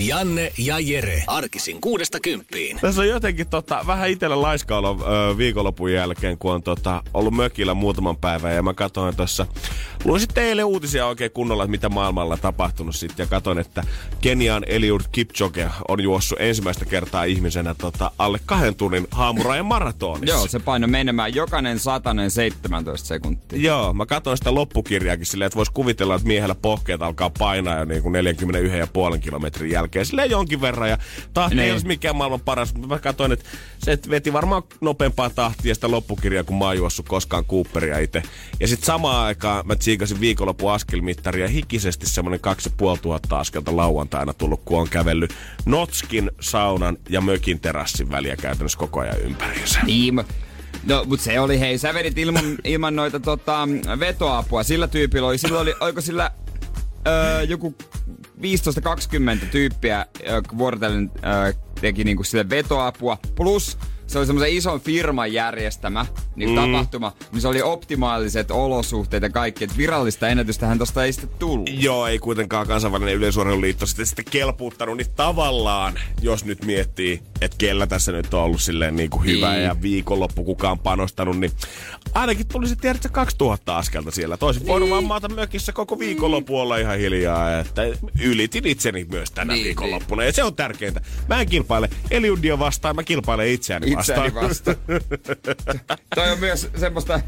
Janne ja Jere. Arkisin kuudesta kymppiin. Tässä on jotenkin tota, vähän itsellä laiskaolo ö, viikonlopun jälkeen, kun on tota, ollut mökillä muutaman päivän. Ja mä katsoin tuossa, luin sitten eilen uutisia oikein kunnolla, että mitä maailmalla on tapahtunut sitten. Ja katsoin, että Kenian Eliud Kipchoge on juossut ensimmäistä kertaa ihmisenä tota, alle kahden tunnin haamurajan maratonissa. Joo, se paino menemään jokainen satanen 17 sekuntia. Joo, mä katsoin sitä loppukirjaakin silleen, että vois kuvitella, että miehellä pohkeet alkaa painaa jo niin kuin 41,5 kilometrin jälkeen. Silleen jonkin verran. Ja tahti Niin. ei olisi mikään maailman paras, mutta mä katsoin, että se veti varmaan nopeampaa tahtia sitä loppukirjaa, kun mä oon juossut koskaan Cooperia itse. Ja sitten samaan aikaan mä tsiikasin viikonlopun askelmittaria hikisesti semmonen 2500 askelta lauantaina tullut, kun on kävellyt Notskin, saunan ja mökin terassin väliä käytännössä koko ajan ympäriinsä. Niin, No, mutta se oli, hei, sä vedit ilman, ilman noita tota, vetoapua. Sillä tyypillä oli, silloin oli, oliko sillä öö, joku 15-20 tyyppiä, vuorotellen öö, teki niinku sille vetoapua. Plus se oli semmoisen ison firman järjestämä niin mm. tapahtuma, niin se oli optimaaliset olosuhteet ja kaikki. Et virallista ennätystähän tosta ei sitten tullut. Joo, ei kuitenkaan kansainvälinen yleisurheiluliitto sitten, sitten kelpuuttanut, niin tavallaan, jos nyt miettii, että kellä tässä nyt on ollut silleen niin kuin hyvä Niin. ja viikonloppu kukaan panostanut, niin ainakin tuli se tiedätkö 2000 askelta siellä. Toisin voinut Niin. vaan maata mökissä koko viikonloppu olla ihan hiljaa, että ylitin itseni myös tänä Niin, viikonloppuna. Ja se on tärkeintä. Mä en kilpaile Eliudia vastaan, mä kilpailen itseäni vastaan. Itseäni vastaan. Toi on myös semmoista...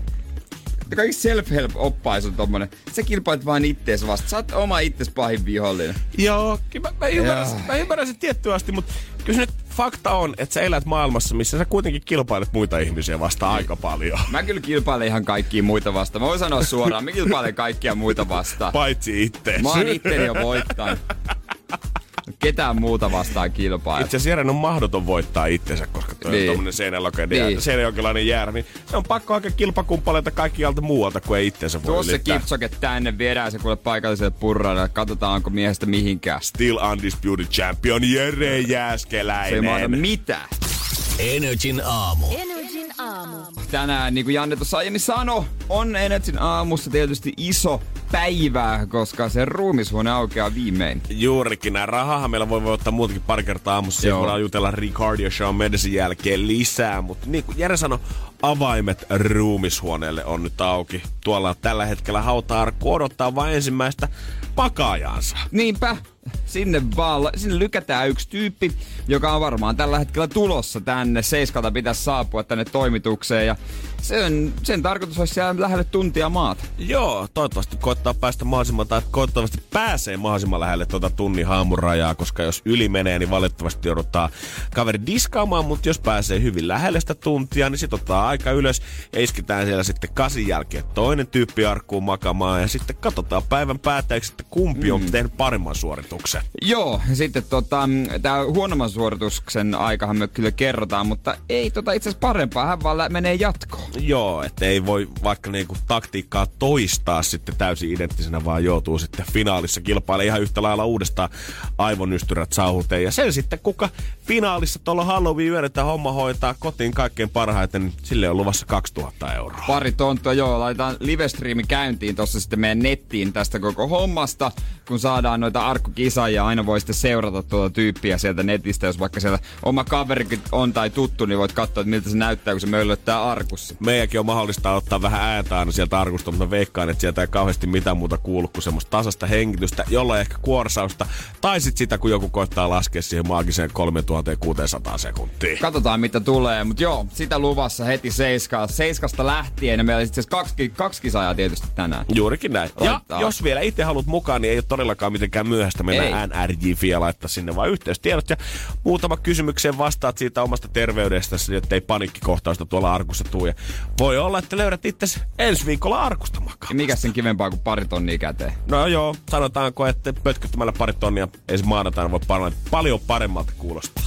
Kaikki self-help-oppaisu on tommonen. Sä kilpailet vaan ittees vasta. Sä oot oma itses pahin vihollinen. Joo, mä, mä, ymmärrän, Joo. mä ymmärrän sen tiettyä asti, mutta kyllä nyt fakta on, että sä elät maailmassa, missä sä kuitenkin kilpailet muita ihmisiä vastaan aika paljon. Mä kyllä kilpailen ihan kaikkia muita vastaan. Mä voin sanoa suoraan, mä kilpailen kaikkia muita vastaan. Paitsi itse. Mä oon itteni jo voittanut. Ketään muuta vastaan kilpailla. Itse asiassa Jeren on mahdoton voittaa itsensä, koska tuo niin. On tommonen seinälokeinen Niin. seinäjokilainen jäärä, niin se on pakko hakea kilpakumppaleita kaikkialta muualta, kun ei itsensä voi Tuossa ylittää. kipsoke tänne, viedään se kuule paikalliselle purralle. Katsotaan, onko miehestä mihinkään. Still undisputed champion Jere Se ei Jääskeläinen. mahda mitään. Energin aamu. Energin aamu. tänään, niin kuin Janne tuossa aiemmin sanoi, on Energyn aamussa tietysti iso päivä, koska se ruumishuone aukeaa viimein. Juurikin. Nää rahahan meillä voi voittaa muutakin pari kertaa aamussa. Joo. voidaan jutella Ricard ja Shawn Mendesin jälkeen lisää. Mutta niin kuin Jere sanoi, avaimet ruumishuoneelle on nyt auki. Tuolla tällä hetkellä hauta-arkku odottaa vain ensimmäistä pakaajaansa. Niinpä, sinne vaan, sinne lykätään yksi tyyppi, joka on varmaan tällä hetkellä tulossa tänne. Seiskalta pitäisi saapua tänne toimitukseen ja sen, sen tarkoitus olisi siellä lähelle tuntia maata. Joo, toivottavasti koittaa päästä mahdollisimman, tai toivottavasti pääsee mahdollisimman lähelle tuota tunnin haamurajaa, koska jos yli menee, niin valitettavasti joudutaan kaveri diskaamaan, mutta jos pääsee hyvin lähelle sitä tuntia, niin sitten ottaa aika ylös ja isketään siellä sitten kasin jälkeen toinen tyyppi arkkuun makamaan ja sitten katsotaan päivän päätteeksi, että kumpi on tehnyt paremman suorituksen. Joo, ja sitten tota, tämä huonomman suorituksen aikahan me kyllä kerrotaan, mutta ei tota itse asiassa parempaa, hän vaan menee jatkoon. Joo, että ei voi vaikka niinku taktiikkaa toistaa sitten täysin identtisenä, vaan joutuu sitten finaalissa kilpailemaan ihan yhtä lailla uudestaan aivonystyrät sauhuteen. Ja sen sitten, kuka finaalissa tuolla Halloween yönä tämä homma hoitaa kotiin kaikkein parhaiten, niin sille on luvassa 2000 euroa. Pari tonttua, joo, laitetaan livestriimi käyntiin tossa sitten meidän nettiin tästä koko hommasta, kun saadaan noita arkkukisaajia, aina voi sitten seurata tuota tyyppiä sieltä netistä, jos vaikka siellä oma kaverikin on tai tuttu, niin voit katsoa, että miltä se näyttää, kun se möllöttää arkussa. Meidänkin on mahdollista ottaa vähän ääntä aina sieltä arkusta, mutta veikkaan, että sieltä ei kauheasti mitään muuta kuulu kuin semmoista tasasta hengitystä, jolla ehkä kuorsausta, tai sitten sitä, kun joku koittaa laskea siihen maagiseen 3600 sekuntiin. Katsotaan mitä tulee, mutta joo, sitä luvassa heti seiskaa. Seiskasta lähtien ja meillä on itse asiassa kaksi, kaksi kisaajaa tietysti tänään. Juurikin näin. Ja Laittaa. jos vielä itse haluat mukaan, niin ei ole todellakaan mitenkään myöhäistä mennä Ei. NRJ-fiä laittaa sinne, vaan yhteystiedot ja muutama kysymykseen vastaat siitä omasta terveydestäsi, että ei paniikkikohtausta tuolla arkussa tuu. Ja voi olla, että löydät itse ensi viikolla arkusta makaa. Mikä sen kivempaa kuin pari tonnia käteen? No joo, sanotaanko, että pötkyttämällä pari tonnia ensi maanantaina voi paljon, paljon paremmalta kuulostaa.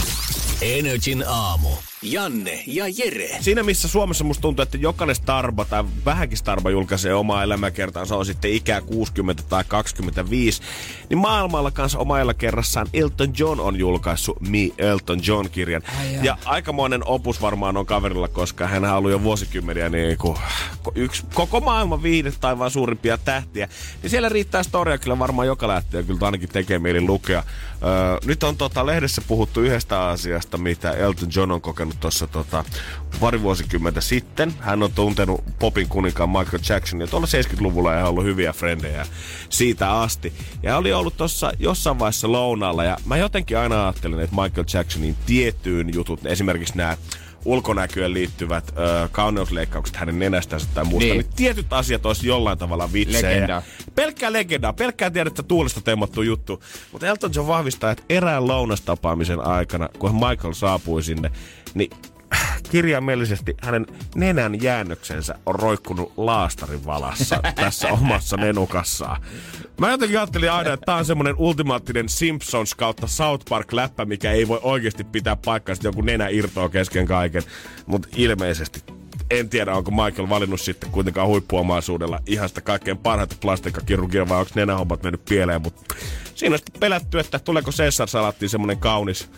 Energin aamu. Janne ja Jere. Siinä missä Suomessa musta tuntuu, että jokainen Starba tai vähänkin Starba julkaisee omaa elämäkertaansa, on sitten ikää 60 tai 25, niin maailmalla kanssa omalla kerrassaan Elton John on julkaissut Me Elton John-kirjan. ja aikamoinen opus varmaan on kaverilla, koska hän on ollut jo vuosikymmeniä niin kuin yksi koko maailman viihdet tai vaan suurimpia tähtiä. Niin siellä riittää storia kyllä varmaan joka lähtee kyllä ainakin tekee mieli lukea. Öö, nyt on tota, lehdessä puhuttu yhdestä asiasta, mitä Elton John on kokenut tuossa tota, pari vuosikymmentä sitten. Hän on tuntenut popin kuninkaan Michael Jacksonia. Tuolla 70-luvulla ja ollut hyviä frendejä siitä asti. Ja oli ollut tuossa jossain vaiheessa lounaalla. Ja mä jotenkin aina ajattelin, että Michael Jacksonin tiettyyn jutut, esimerkiksi nämä ulkonäköön liittyvät ö, kauneusleikkaukset hänen nenästänsä tai muusta, niin. Niin. tietyt asiat olisi jollain tavalla vitsejä. Legendaa. Pelkkää legendaa, pelkkää tiedettä tuulesta temmattu juttu. Mutta Elton John vahvistaa, että erään lounastapaamisen aikana, kun Michael saapui sinne, niin kirjaimellisesti hänen nenän jäännöksensä on roikkunut laastarin valassa tässä omassa nenukassaan. Mä jotenkin ajattelin aina, että tää on semmonen ultimaattinen Simpsons kautta South Park-läppä, mikä ei voi oikeasti pitää paikkaa, joku nenä irtoaa kesken kaiken. Mutta ilmeisesti en tiedä, onko Michael valinnut sitten kuitenkaan huippuomaisuudella ihan sitä kaikkein parhaita plastiikkakirurgia vai onko nenähommat mennyt pieleen, mutta siinä on sitten pelätty, että tuleeko Cesar salattiin semmonen kaunis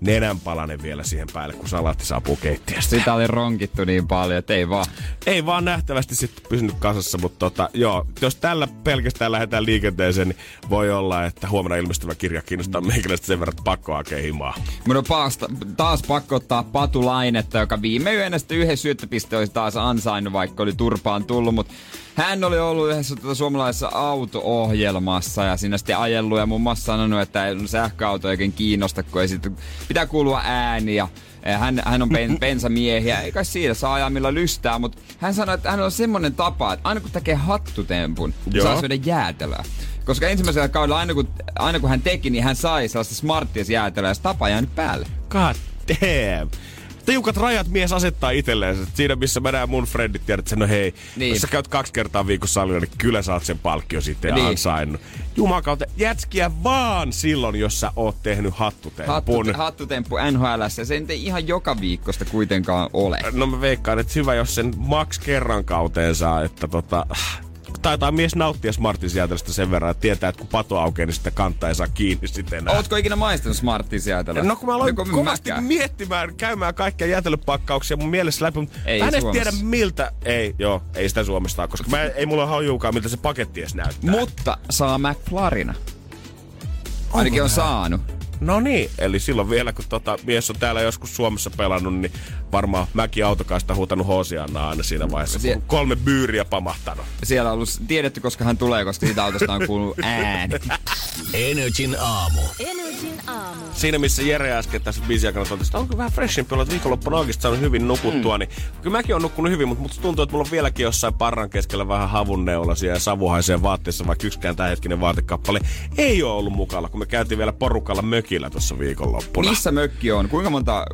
nenänpalanen vielä siihen päälle, kun salaatti saapuu keittiöstä. Sitä oli ronkittu niin paljon, että ei vaan. Ei vaan nähtävästi sitten pysynyt kasassa, mutta tota, joo, jos tällä pelkästään lähdetään liikenteeseen, niin voi olla, että huomenna ilmestyvä kirja kiinnostaa meikäläistä sen verran, että pakko hakea himaa. Mun on paasta, taas pakko ottaa Patu Lainetta, joka viime yönä sitten yhden syöttöpisteen olisi taas ansainnut, vaikka oli turpaan tullut, mutta hän oli ollut yhdessä tuota suomalaisessa auto-ohjelmassa ja siinä sitten ajellut ja muun muassa sanonut, että ei sähköauto oikein kiinnosta, kun ei sitten, pitää kuulua ääni ja ja hän, hän on ben, bensamiehiä, ei kai siinä saa ajaa millä lystää, mutta hän sanoi, että hän on semmonen tapa, että aina kun tekee hattutempun, Joo. saa syödä jäätelöä. Koska ensimmäisellä kaudella aina kun, aina kun hän teki, niin hän sai sellaista smartties jäätelöä ja se tapa jäänyt päälle. God damn. Tiukat rajat mies asettaa itselleen. Siinä missä mä näen mun friendit, tiedät että no hei, niin. Jos sä käyt kaksi kertaa viikossa salilla, niin kyllä saat sen palkkio sitten Niin. ansainnut. Jumakauta, jätskiä vaan silloin, jos sä oot tehnyt hattutempun. Hattu, hattutemppu NHL, ja se ei ihan joka viikosta kuitenkaan ole. No mä veikkaan, että hyvä, jos sen maks kerran kauteen saa, että tota... Taitaa mies nauttia Smartin jäätelöstä sen verran, että tietää, että kun pato aukeaa, niin sitten kantta ei saa kiinni sitten enää. Ootko ikinä maistanut Smarttis jäätelöä? No kun mä aloin Joko kovasti mäkään. miettimään, käymään kaikkia jäätelöpakkauksia mun mielessä läpi, mutta Ei mä en edes tiedä miltä, ei, joo, ei sitä Suomesta ole, koska mä, ei mulla hajuukaan, miltä se paketti edes näyttää. Mutta saa McFlarina. Ainakin on saanut. No niin, eli silloin vielä kun tota, mies on täällä joskus Suomessa pelannut, niin varmaan mäkin autokaista huutanut Hosianna aina siinä vaiheessa, Sie- kun kolme byyriä pamahtanut. Siellä on ollut tiedetty, koska hän tulee, koska siitä autosta on kuullut ääni. Energin aamu. Energin aamu. Siinä missä Jere äsken tässä biisin aikana totesi, että onko vähän freshimpi olla, että viikonloppuna oikeasti saanut hyvin nukuttua, mm. niin kyllä mäkin on nukkunut hyvin, mutta musta tuntuu, että mulla on vieläkin jossain parran keskellä vähän havunneulasia ja savuhaisee vaatteessa, vaikka yksikään tämänhetkinen vaatekappale ei ole ollut mukana, kun me käytiin vielä porukalla mökillä tuossa viikonloppuna. Missä mökki on? Kuinka monta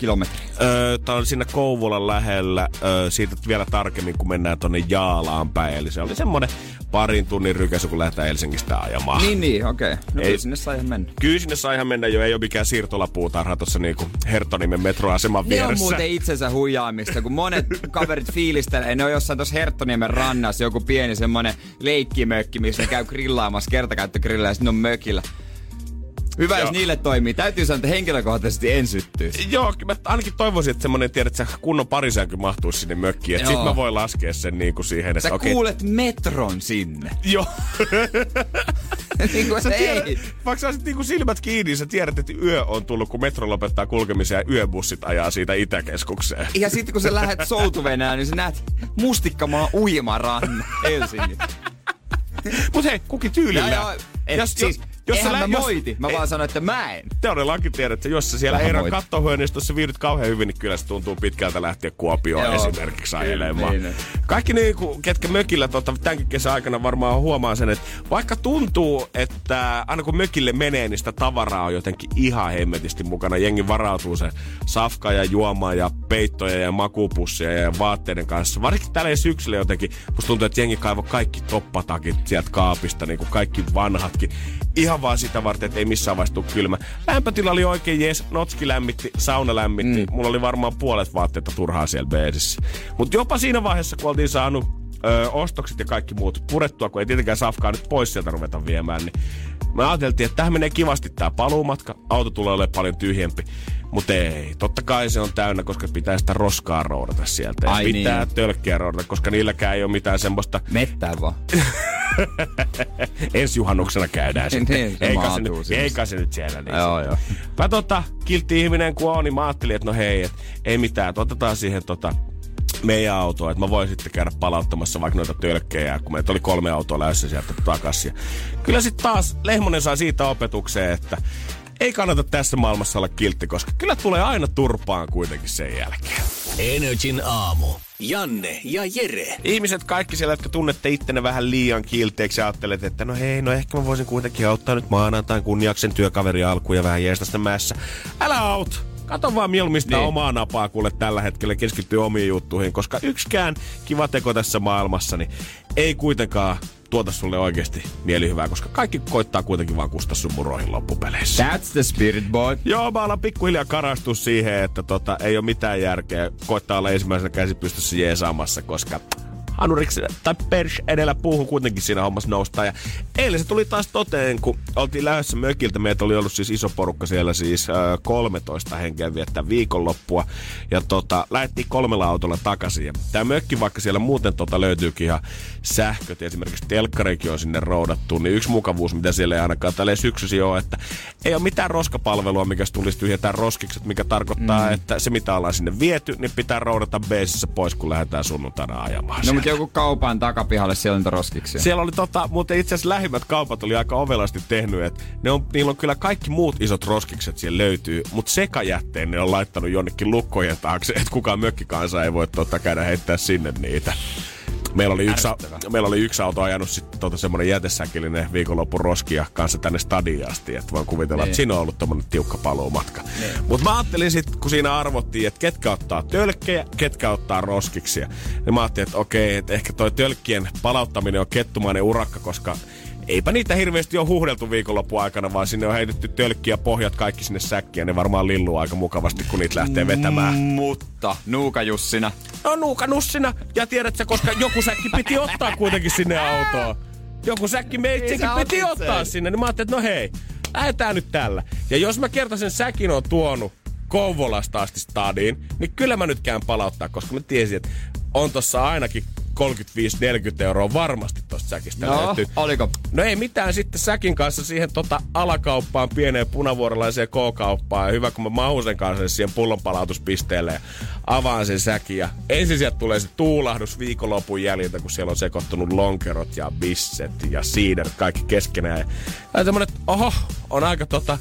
kilometriä? Öö, tää on siinä Kouvolan lähellä, öö, siitä vielä tarkemmin, kun mennään tonne Jaalaan päin. Eli se oli semmonen parin tunnin rykäsy, kun lähdetään Helsingistä ajamaan. Niin, niin, okei. Okay. No Ei. kyllä sinne saa ihan mennä. Kyllä sinne saa ihan mennä jo, ei ole mikään siirtolapuutarha tuossa niinku Herttonimen metroaseman Ne vieressä. on muuten itsensä huijaamista, kun monet kaverit fiilistelee. Ne on jossain tuossa Herttoniemen rannassa joku pieni semmonen leikkimökki, missä ne käy grillaamassa kertakäyttögrillä ja sitten on mökillä. Hyvä, jos Joo. niille toimii. Täytyy sanoa, että henkilökohtaisesti en syttyisi. Joo, mä ainakin toivoisin, että semmonen, tiedät, että kunnon parisääky mahtuisi sinne mökkiin. Että sit mä voin laskea sen niinku siihen, että Sä okei. kuulet metron sinne. Joo. niin kuin, Sä ei. tiedät, vaikka sä olisit niinku silmät kiinni, sä tiedät, että yö on tullut, kun metro lopettaa kulkemisen ja yöbussit ajaa siitä Itäkeskukseen. Ja sitten kun sä lähdet soutuvenään, niin sä näet mustikkamaa uimarannan Helsingissä. Mut hei, kuki tyylillä. Ja, ja, et, jos, siis, jos eihän lä- mä moiti, mä ei, vaan sanoin, että mä en. Teorellakin tiedät, että jos sä siellä Vähän Eiran kattohuoneistossa viihdyt kauhean hyvin, niin kyllä se tuntuu pitkältä lähteä Kuopioon Joo. esimerkiksi ajelemaan. Niin, niin. Kaikki ne, kun- ketkä mökillä tota, tämänkin kesän aikana varmaan huomaa sen, että vaikka tuntuu, että aina kun mökille menee, niin sitä tavaraa on jotenkin ihan hemmetisti mukana. Jengi varautuu se safka ja juomaan ja peittoja ja makupussia ja vaatteiden kanssa. Varsinkin tällä syksyllä jotenkin, musta tuntuu, että jengi kaivoi kaikki toppatakit sieltä kaapista, niin kuin kaikki vanhatkin. Ihan vaan sitä varten, että ei missään vaiheessa tule kylmä. Lämpötila oli oikein jees, notski lämmitti, sauna lämmitti. Mm. Mulla oli varmaan puolet vaatteita turhaa siellä beesissä. Mutta jopa siinä vaiheessa, kun oltiin saanut ö, ostokset ja kaikki muut purettua, kun ei tietenkään safkaa nyt pois sieltä ruveta viemään, niin me ajateltiin, että tähän menee kivasti tämä paluumatka. Auto tulee olemaan paljon tyhjempi. Mutta ei, totta kai se on täynnä, koska pitää sitä roskaa roudata sieltä. Ai pitää niin. tölkkiä roudata, koska niilläkään ei ole mitään semmoista... Mettää vaan. Ensi juhannuksena käydään sitten. Niin, se eikä, se nyt, sinne. eikä se nyt siellä. Niin Joo, joo. Mä tota, kiltti ihminen kun on, niin mä ajattelin, että no hei, et, ei mitään, otetaan siihen tota, meidän autoa, että mä voin sitten käydä palauttamassa vaikka noita tölkkejä, kun meitä oli kolme autoa lähdössä sieltä takaisin. Ja kyllä sitten taas Lehmonen sai siitä opetukseen, että ei kannata tässä maailmassa olla kiltti, koska kyllä tulee aina turpaan kuitenkin sen jälkeen. Energin aamu. Janne ja Jere. Ihmiset kaikki siellä, jotka tunnette ittenne vähän liian kilteeksi ja ajattelet, että no hei, no ehkä mä voisin kuitenkin auttaa nyt maanantain kunniaksen työkaveri alkuun ja vähän jeesta sitä mässä. Älä aut! Kato vaan mieluummin sitä Niin. omaa napaa, kuule tällä hetkellä keskittyy omiin juttuihin, koska yksikään kiva teko tässä maailmassa niin ei kuitenkaan tuota sulle oikeasti mielihyvää, koska kaikki koittaa kuitenkin vaan kustaa sun muroihin loppupeleissä. That's the spirit, boy. Joo, mä alan pikkuhiljaa karastua siihen, että tota, ei ole mitään järkeä koittaa olla ensimmäisenä käsipystyssä jeesaamassa, koska hanuriksi tai pers edellä puuhun kuitenkin siinä hommassa noustaan. Ja eilen se tuli taas toteen, kun oltiin lähdössä mökiltä. Meitä oli ollut siis iso porukka siellä, siis äh, 13 henkeä viettää viikonloppua. Ja tota, lähdettiin kolmella autolla takaisin. Ja tää mökki, vaikka siellä muuten tota löytyykin ihan sähköt, ja esimerkiksi telkkarikin on sinne roudattu, niin yksi mukavuus, mitä siellä ei ainakaan tälle syksysi ole, että ei ole mitään roskapalvelua, mikä tulisi tyhjentää roskikset, mikä tarkoittaa, mm. että se mitä ollaan sinne viety, niin pitää roudata beesissä pois, kun lähdetään sunnuntaina ajamaan. No sieltä. mutta joku kaupan takapihalle siellä on niitä roskiksia. Siellä oli tota, muuten itse asiassa lähimmät kaupat oli aika ovelasti tehnyt, että ne on, niillä on kyllä kaikki muut isot roskikset siellä löytyy, mutta sekajätteen ne on laittanut jonnekin lukkojen taakse, että kukaan mökkikansa ei voi tota, käydä heittää sinne niitä. Meillä oli, yksi, meillä oli yksi auto ajanut sitten tota semmoinen jätesäkillinen viikonloppun roskia kanssa tänne stadiin asti, että voin kuvitella, Niin. että siinä on ollut tommonen tiukka paluumatka. Mutta mä ajattelin sitten, kun siinä arvottiin, että ketkä ottaa tölkkejä, ketkä ottaa roskiksia, niin mä ajattelin, että okei, että ehkä toi tölkkien palauttaminen on kettumainen urakka, koska eipä niitä hirveästi ole huhdeltu viikonlopun aikana, vaan sinne on heitetty tölkkiä pohjat kaikki sinne säkkiin ja ne varmaan lilluu aika mukavasti, kun niitä lähtee vetämään. Mutta Nuuka Jussina. No nuuka nussina. Ja tiedätkö, koska joku säkki piti ottaa kuitenkin sinne autoon. Joku säkki meitsikin sä piti ottaa sen. sinne. Niin mä ajattelin, että no hei, lähdetään nyt tällä. Ja jos mä kerta sen säkin on tuonut Kouvolasta asti stadiin, niin kyllä mä nyt käyn palauttaa, koska mä tiesin, että on tossa ainakin 35-40 euroa varmasti tosta säkistä No, löytyy. oliko? No ei mitään sitten säkin kanssa siihen tota alakauppaan, pieneen punavuorolaiseen K-kauppaan. Ja hyvä, kun mä mahun sen kanssa siihen pullonpalautuspisteelle ja avaan sen säkin. Ja ensin sieltä tulee se tuulahdus viikonlopun jäljiltä, kun siellä on sekoittunut lonkerot ja bisset ja siider, kaikki keskenään. Ja semmonen, että oho, on aika tota,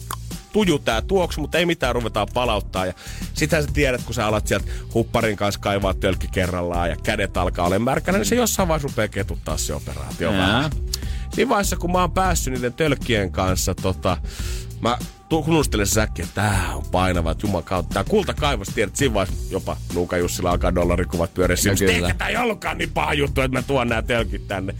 tuju tää tuoksu, mutta ei mitään, ruvetaan palauttaa. Ja sitähän sä tiedät, kun sä alat sieltä hupparin kanssa kaivaa tölkki kerrallaan ja kädet alkaa olla märkänä, niin se jossain vaiheessa rupeaa ketuttaa se operaatio Jaa. vähän. Siinä vaiheessa, kun mä oon päässyt niiden tölkkien kanssa, tota, mä tunnustelen se säkki, että tää on painava, että juman kautta. Tää kultakaivos, tiedät, siinä vaiheessa jopa Nuuka Jussilla alkaa dollarikuvat pyöriä. siinä. kyllä. Ehkä tää ei ollutkaan niin paha juttu, että mä tuon nämä tölkit tänne.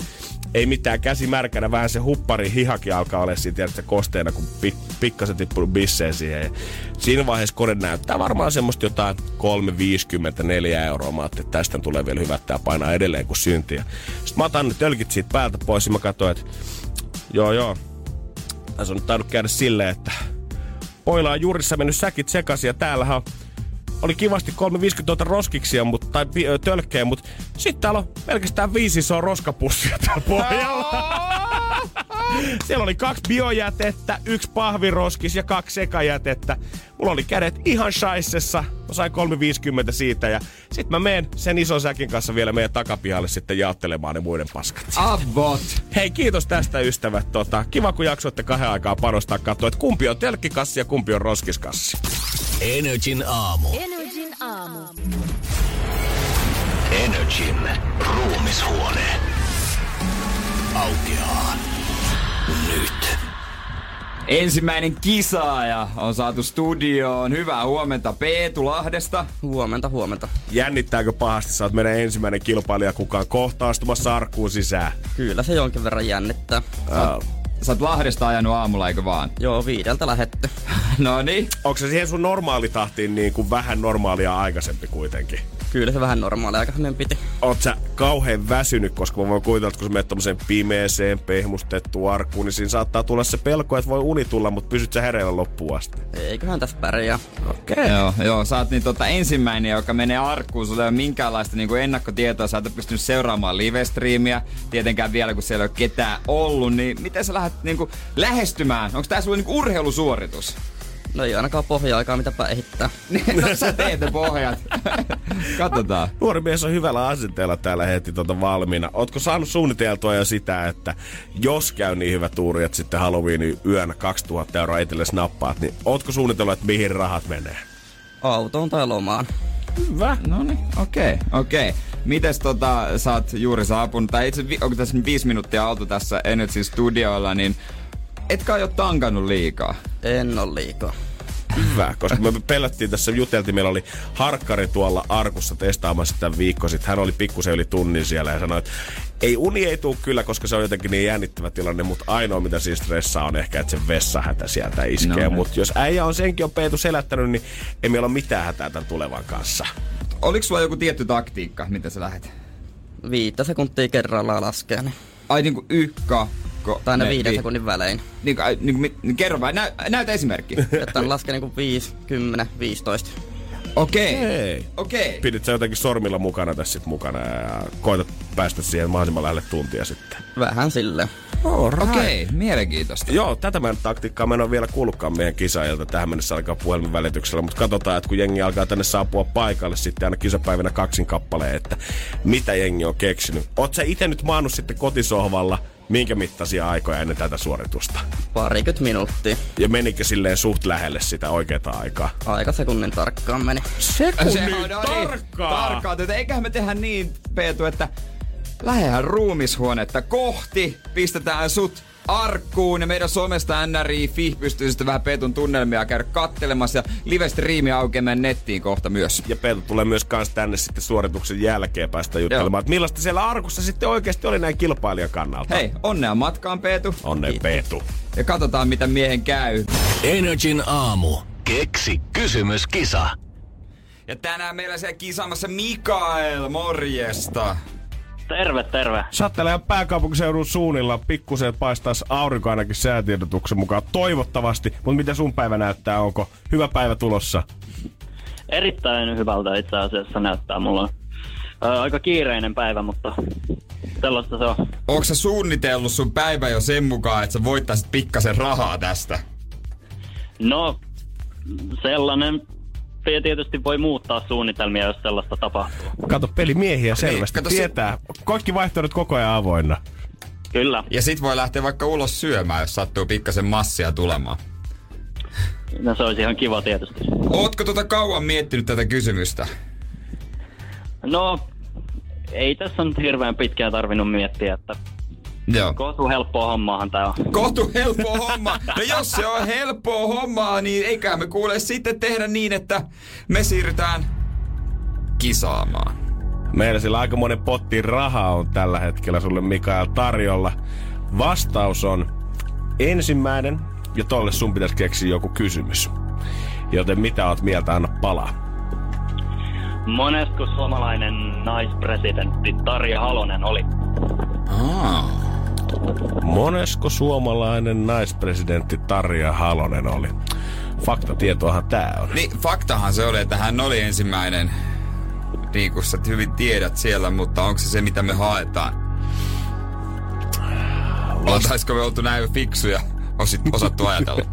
Ei mitään käsi märkänä, vähän se huppari hihakin alkaa olla siinä, tiedät, kosteena, kun pik, pikkasen tippunut bisseen siihen. Ja siinä vaiheessa kone näyttää varmaan semmoista jotain 3,54 euroa. Mä ajattelin, että tästä tulee vielä hyvä, että painaa edelleen kuin syntiä. Sitten mä otan ne tölkit siitä päältä pois ja mä katsoin, että joo joo, tässä on nyt käydä silleen, että Poila on juurissa mennyt säkit sekaisin ja täällähän on oli kivasti 350 tuota roskiksia, mutta, tai tölkkejä, mutta sitten täällä on pelkästään viisi isoa roskapussia täällä pohjalla. Siellä oli kaksi biojätettä, yksi pahviroskis ja kaksi sekajätettä. Mulla oli kädet ihan shaissessa. Mä sain 350 siitä ja sit mä menen sen ison säkin kanssa vielä meidän takapihalle sitten jaottelemaan ne muiden paskat. Avot. Hei, kiitos tästä ystävät. Tota, kiva, kun jaksoitte kahden aikaa panostaa katsoa, että kumpi on telkkikassi ja kumpi on roskiskassi. Energin aamu. Energin aamu. Energin ruumishuone. Aukeaa nyt. Ensimmäinen kisaaja on saatu studioon. Hyvää huomenta Peetu Lahdesta. Huomenta, huomenta. Jännittääkö pahasti? Sä oot meidän ensimmäinen kilpailija, kukaan kohta astumassa arkkuun sisään. Kyllä se jonkin verran jännittää. Uh, Sä oot Lahdesta ajanut aamulla, eikö vaan? Joo, viideltä lähetty. no niin. Onko se siihen sun normaalitahtiin niin kuin vähän normaalia aikaisempi kuitenkin? Kyllä se vähän normaalia aikaisemmin piti. Oot sä kauhean väsynyt, koska mä voin kuvitella, että kun sä menet tommoseen pimeeseen, pehmustettuun arkkuun, niin siinä saattaa tulla se pelko, että voi uni tulla, mutta pysyt sä hereillä loppuun asti. Eiköhän tässä pärjää. Okei. Okay. Joo, joo, sä oot niin tota ensimmäinen, joka menee arkkuun. Sulla ei ole minkäänlaista niin kuin ennakkotietoa. Sä et pystynyt seuraamaan live-striimiä. Tietenkään vielä, kun siellä ei ole ketään ollut. Niin miten sä lähdet niin kuin lähestymään? Onko tää sulle niin kuin urheilusuoritus? No ei ainakaan pohja-aikaa, mitä päihittää. no sä teet ne pohjat. Katsotaan. Nuori mies on hyvällä asenteella täällä heti tuota valmiina. Ootko saanut suunniteltua jo sitä, että jos käy niin hyvä tuuri, että sitten Halloweenin yönä 2000 euroa itsellesi nappaat, niin ootko suunnitellut, että mihin rahat menee? Autoon tai lomaan. Hyvä. No niin, okei, okay, okei. Okay. Mites tota, sä oot juuri saapunut, tai itse onko tässä viisi minuuttia oltu tässä Energy Studioilla, niin etkä ole tankannut liikaa? En ole liikaa. Hyvä, koska me pelättiin tässä, juteltiin, meillä oli harkkari tuolla arkussa testaamassa sitä viikko sitten. Hän oli pikkusen yli tunnin siellä ja sanoi, että ei uni ei tule kyllä, koska se on jotenkin niin jännittävä tilanne, mutta ainoa mitä siis stressaa on ehkä, että se vessahätä sieltä iskee. No, mutta jos äijä on senkin on Peetu selättänyt, niin ei meillä ole mitään hätää tämän tulevan kanssa. Oliko sulla joku tietty taktiikka, miten sä lähet? Viittä sekuntia kerrallaan laskee. Niin. Ai niinku ykka, Ko, tai ne viiden vi- sekunnin välein. Niin, niin, niin, niin kerro vai, Nä, näytä esimerkki. Että laskee niinku 5, 10, 15. Okei. Okay. Okei. Okay. Pidit sä jotenkin sormilla mukana tässä sit mukana ja koitat päästä siihen mahdollisimman lähelle tuntia sitten? Vähän sille. Okei, okay, mielenkiintoista. Joo, tätä meidän taktiikkaa mä en ole vielä kuullutkaan meidän kisaajilta tähän mennessä alkaa puhelimen välityksellä, mutta katsotaan, että kun jengi alkaa tänne saapua paikalle sitten aina kisapäivänä kaksin kappaleen, että mitä jengi on keksinyt. Oot sä itse nyt maannut sitten kotisohvalla minkä mittaisia aikoja ennen tätä suoritusta? Parikymmentä minuuttia. Ja menikö silleen suht lähelle sitä oikeaa aikaa? Aika sekunnin tarkkaan meni. Sekunnin Se, no, tarkkaan? Tarkkaan, että eiköhän me tehdä niin, Peetu, että lähdehän ruumishuonetta kohti, pistetään sut arkkuun ja meidän somesta NRI pystyy sitten vähän Peetun tunnelmia käydä kattelemassa ja live-striimi aukeaa meidän nettiin kohta myös. Ja Peetu tulee myös kans tänne sitten suorituksen jälkeen päästä juttelemaan, että millaista siellä arkussa sitten oikeasti oli näin kilpailijan kannalta. Hei, onnea matkaan Peetu. Onnea Peetu. Ja katsotaan mitä miehen käy. Energin aamu. Keksi kysymys, kisa. Ja tänään meillä siellä kisaamassa Mikael, morjesta. Terve, terve. Sattelee pääkaupunkiseudun suunnilla. Pikkusen paistaisi aurinko ainakin säätiedotuksen mukaan. Toivottavasti. Mutta mitä sun päivä näyttää? Onko hyvä päivä tulossa? Erittäin hyvältä itse asiassa näyttää. Mulla on ää, aika kiireinen päivä, mutta sellaista se on. Onko sä suunnitellut sun päivä jo sen mukaan, että sä voittaisit pikkasen rahaa tästä? No, sellainen ja tietysti voi muuttaa suunnitelmia, jos sellaista tapahtuu. Kato, pelimiehiä selvästi. Kato, Tietää. Se... Kaikki vaihtoehdot koko ajan avoinna. Kyllä. Ja sit voi lähteä vaikka ulos syömään, jos sattuu pikkasen massia tulemaan. No se olisi ihan kiva tietysti. Ootko tota kauan miettinyt tätä kysymystä? No, ei tässä on hirveän pitkään tarvinnut miettiä, että Joo. Kohtu helppoa hommaahan tää on. Kohtu helppoa homma. No jos se on helppoa hommaa, niin eikä me kuule sitten tehdä niin, että me siirrytään kisaamaan. Meillä sillä aikamoinen potti rahaa on tällä hetkellä sulle Mikael tarjolla. Vastaus on ensimmäinen, ja tolle sun pitäisi keksiä joku kysymys. Joten mitä oot mieltä, anna palaa. Monesko suomalainen naispresidentti Tarja Halonen oli? Ah. Monesko suomalainen naispresidentti Tarja Halonen oli? Faktatietoahan tää on. Niin, faktahan se oli, että hän oli ensimmäinen Riikussa, että hyvin tiedät siellä, mutta onko se se, mitä me haetaan? Oltaisiko me oltu näin fiksuja? Osit, osattu ajatella.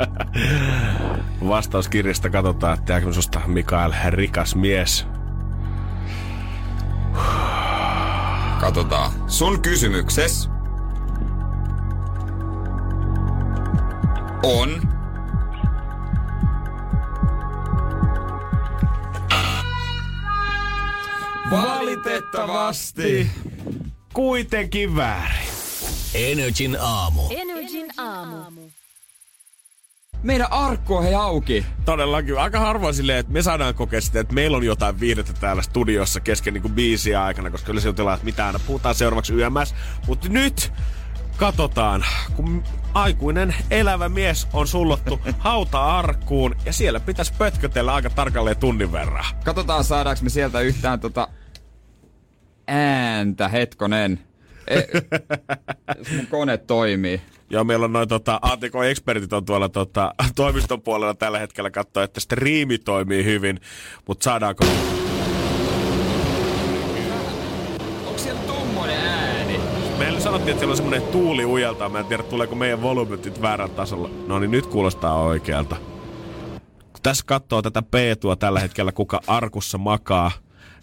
Vastauskirjasta katsotaan, että jääkö susta Mikael rikas mies. Katsotaan. Sun kysymykses on... Valitettavasti kuitenkin väärin. Energin aamu. Energin aamu. Meidän arkku on hei auki. Todellakin. Aika harvoin silleen, että me saadaan kokea sitä, että meillä on jotain viihdettä täällä studiossa kesken niin biisiä aikana, koska yleensä on tilaa, että mitä aina puhutaan seuraavaksi YMS. Mutta nyt katsotaan, kun aikuinen elävä mies on sullottu hauta-arkkuun ja siellä pitäisi pötkötellä aika tarkalleen tunnin verran. Katsotaan saadaanko me sieltä yhtään tota ääntä, hetkonen. E, mun kone toimii. Joo, meillä on noin tota, ATK-ekspertit on tuolla tota, toimiston puolella tällä hetkellä katsoa, että striimi toimii hyvin, mutta saadaanko... Onko siellä tommonen ääni? Meillä sanottiin, että siellä on semmoinen tuuli ujeltaa. Mä en tiedä, tuleeko meidän volyymet väärän tasolla. No niin, nyt kuulostaa oikealta. Kun tässä katsoo tätä Peetua tällä hetkellä, kuka arkussa makaa,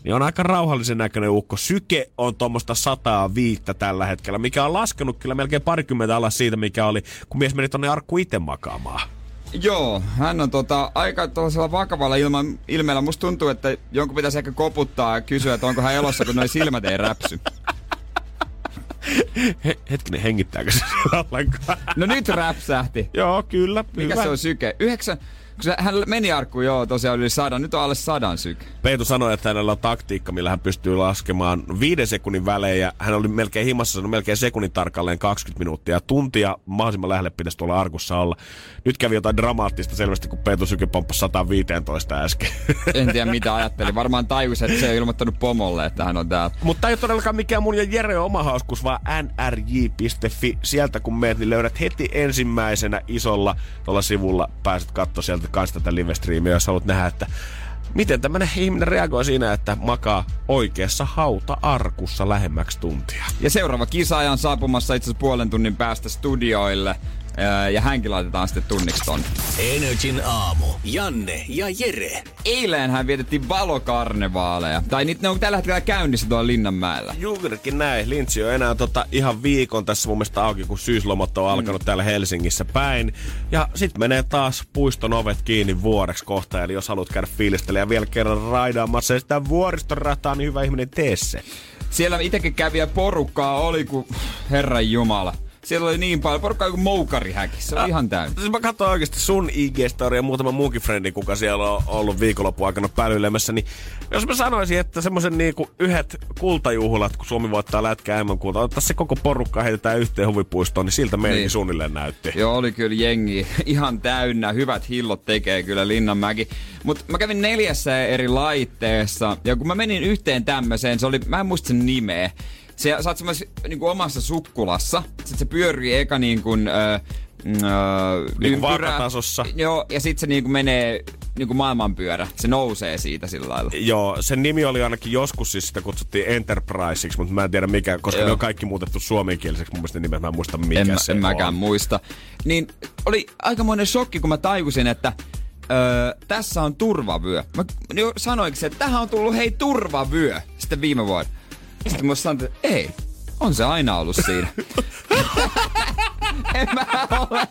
niin on aika rauhallisen näköinen ukko. Syke on tuommoista sataa viittä tällä hetkellä, mikä on laskenut kyllä melkein parikymmentä alas siitä, mikä oli, kun mies meni tonne arkku itse makaamaan. Joo, hän on tota, aika tuollaisella vakavalla ilma, ilmeellä. Musta tuntuu, että jonkun pitäisi ehkä koputtaa ja kysyä, että onko hän elossa, kun noin silmät ei räpsy. He, hetkinen, hengittääkö se ollenkaan? No nyt räpsähti. Joo, kyllä. Mikä hyvä. se on syke? Yhdeksän, kun hän meni arkkuun, joo, tosiaan yli sadan. Nyt on alle sadan syke. Peetu sanoi, että hänellä on taktiikka, millä hän pystyy laskemaan viiden sekunnin välejä. Hän oli melkein himassa sanonut melkein sekunnin tarkalleen 20 minuuttia. Tuntia mahdollisimman lähelle pitäisi tuolla arkussa olla. Nyt kävi jotain dramaattista selvästi, kun Peetu Syke pomppasi 115 äsken. En tiedä mitä ajatteli. Varmaan tajus, että se on ilmoittanut pomolle, että hän on täällä. Mutta ei ole todellakaan mikään mun ja Jere oma hauskuus, vaan nrj.fi. Sieltä kun meet, niin löydät heti ensimmäisenä isolla tuolla sivulla. Pääset katsoa sieltä kanssa tätä live-striimiä, jos haluat nähdä, että miten tämmönen ihminen reagoi siinä, että makaa oikeassa hauta-arkussa lähemmäksi tuntia. Ja seuraava kisaaja on saapumassa itse asiassa puolen tunnin päästä studioille. Ja hänkin laitetaan sitten tunniksi tonne. Energin aamu. Janne ja Jere. Eilen hän vietettiin valokarnevaaleja. Tai niitä ne on tällä hetkellä käynnissä tuolla Linnanmäellä. Juurikin näin. Lintsi on enää tota ihan viikon tässä mun mielestä auki, kun syyslomat on alkanut mm. täällä Helsingissä päin. Ja sit menee taas puiston ovet kiinni vuodeksi kohta. Eli jos haluat käydä fiilistellä ja vielä kerran raidaamassa sitä vuoristorataa, niin hyvä ihminen tee se. Siellä itsekin käviä porukkaa oli kuin Herran Jumala. Siellä oli niin paljon kuin moukarihäki. Se oli ihan täynnä. Siis mä katsoin oikeasti sun IG-storia ja muutama muukin frendi, kuka siellä on ollut viikonloppu aikana pälyilemässä, niin jos mä sanoisin, että semmoisen niinku yhdet kultajuhlat, kun Suomi voittaa lätkää enemmän kulta, otettaisiin se koko porukka heitetään yhteen huvipuistoon, niin siltä meidänkin Niin. suunnilleen näytti. Joo, oli kyllä jengi ihan täynnä. Hyvät hillot tekee kyllä Linnanmäki. Mutta mä kävin neljässä eri laitteessa. Ja kun mä menin yhteen tämmöiseen, se oli, mä en muista sen nimeä. Se, sä oot semmoisessa niin omassa sukkulassa. Sitten se pyörii eka niin kuin, öö, öö, Niin kuin vaakatasossa. Joo, ja sitten se niin kuin menee niin kuin maailmanpyörä. Se nousee siitä sillä lailla. Joo, sen nimi oli ainakin joskus, siis sitä kutsuttiin Enterpriseiksi, mutta mä en tiedä mikä, koska Joo. ne on kaikki muutettu suomenkieliseksi mun mielestä nimet, mä en muista mikä en, se en on. mäkään muista. Niin oli aikamoinen shokki, kun mä tajusin, että öö, tässä on turvavyö. Mä jo sanoinkin se, että tähän on tullut hei turvavyö sitten viime vuonna. Sitten mä sanoin, että ei, on se aina ollut siinä. en mä ole.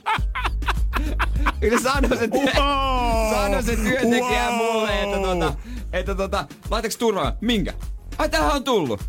Kyllä sanoi se, työ, Wow! se työntekijä Wow! mulle, että tota, että tota, laitaks turvaa? Minkä? Ai tähän on tullut.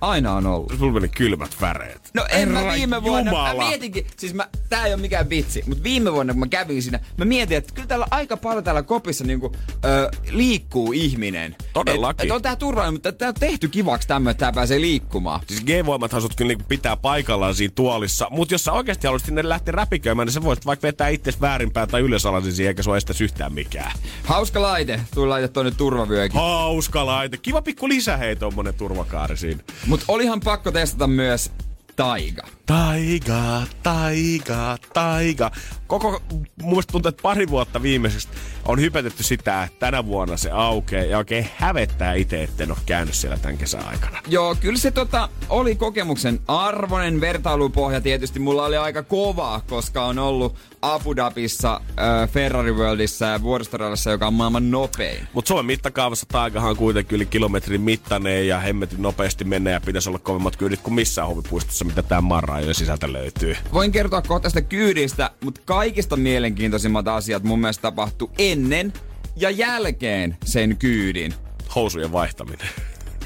Aina on ollut. Sulla meni kylmät väreet. No en mä Herra viime vuonna, Jumala. mä mietinkin, siis mä, tää ei ole mikään vitsi, mutta viime vuonna kun mä kävin siinä, mä mietin, että kyllä täällä aika paljon täällä kopissa niinku, ö, liikkuu ihminen. Todellakin. Et, et on tää turvallinen, mutta tää on tehty kivaksi tämmöinen, että tää pääsee liikkumaan. Siis G-voimathan sut kyllä niinku pitää paikallaan siinä tuolissa, mutta jos sä oikeasti haluaisit sinne lähteä räpiköimään, niin sä voisit vaikka vetää itses väärinpäin tai ylösalaisin siihen, eikä sua estäisi yhtään mikään. Hauska laite, tuli laite tonne turvavyökin. Hauska laite. Kiva pikku lisä hei tommonen turvakaari siinä. Mut olihan pakko testata myös Taiga. Taiga, taiga, taiga. Koko, mun mielestä tuntuu, että pari vuotta viimeisestä on hypetetty sitä, että tänä vuonna se aukeaa ja oikein hävettää itse, etten ole käynyt siellä tämän kesän aikana. Joo, kyllä se tota, oli kokemuksen arvoinen vertailupohja. Tietysti mulla oli aika kova, koska on ollut Abu Dhabissa, äh, Ferrari Worldissa ja vuoristoradassa, joka on maailman nopein. Mutta Suomen mittakaavassa taikahan on kuitenkin yli kilometrin mittainen ja hemmetin nopeasti menee ja pitäisi olla kovemmat kyydit kuin missään huvipuistossa, mitä tämä Marraajojen sisältä löytyy. Voin kertoa kohta tästä kyydistä, mutta kaikista mielenkiintoisimmat asiat mun mielestä tapahtui ennen ja jälkeen sen kyydin. Housujen vaihtaminen.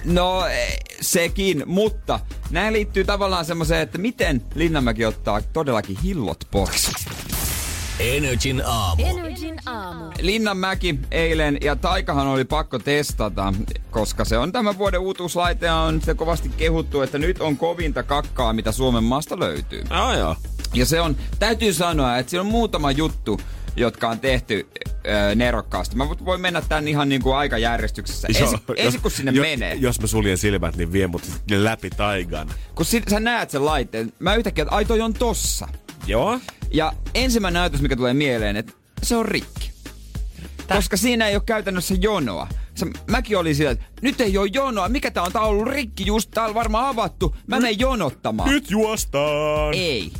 No eh, sekin, mutta nämä liittyy tavallaan semmoiseen, että miten Linnanmäki ottaa todellakin hillot pois. Energin aamu. Energin aamu. Linnanmäki eilen ja Taikahan oli pakko testata, koska se on tämän vuoden uutuuslaite ja on se kovasti kehuttu, että nyt on kovinta kakkaa, mitä Suomen maasta löytyy. Oh, joo. Ja se on, täytyy sanoa, että siinä on muutama juttu, jotka on tehty öö, nerokkaasti. Mä voin mennä tän ihan niinku aikajärjestyksessä. Ensi, ensi kun sinne jo, menee. Jos mä suljen silmät, niin vie mut läpi taigan. Kun si- sä näet sen laitteen, mä yhtäkkiä, että ai toi on tossa. Joo. Ja ensimmäinen näytös, mikä tulee mieleen, että se on rikki. Tää. Koska siinä ei ole käytännössä jonoa. Se, mäkin olin sillä, että nyt ei ole jonoa. Mikä tää on? Tää on ollut rikki just, tää on varmaan avattu. Mä menen jonottamaan. Nyt juostaan. Ei.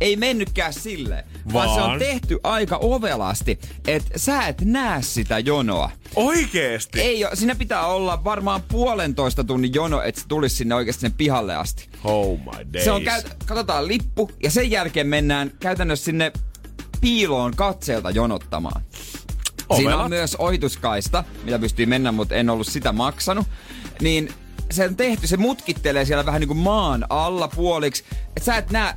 Ei mennytkään silleen. Vaan, Vaan? se on tehty aika ovelasti, että sä et näe sitä jonoa. Oikeesti? Ei, oo- siinä pitää olla varmaan puolentoista tunnin jono, että se tulisi sinne oikeasti sinne pihalle asti. Oh my days. Se on, katsotaan lippu ja sen jälkeen mennään käytännössä sinne piiloon katseelta jonottamaan. Siinä Ovela. on myös ohituskaista, mitä pystyy mennä, mutta en ollut sitä maksanut. Niin se on tehty, se mutkittelee siellä vähän niin kuin maan alla puoliksi. Että sä et näe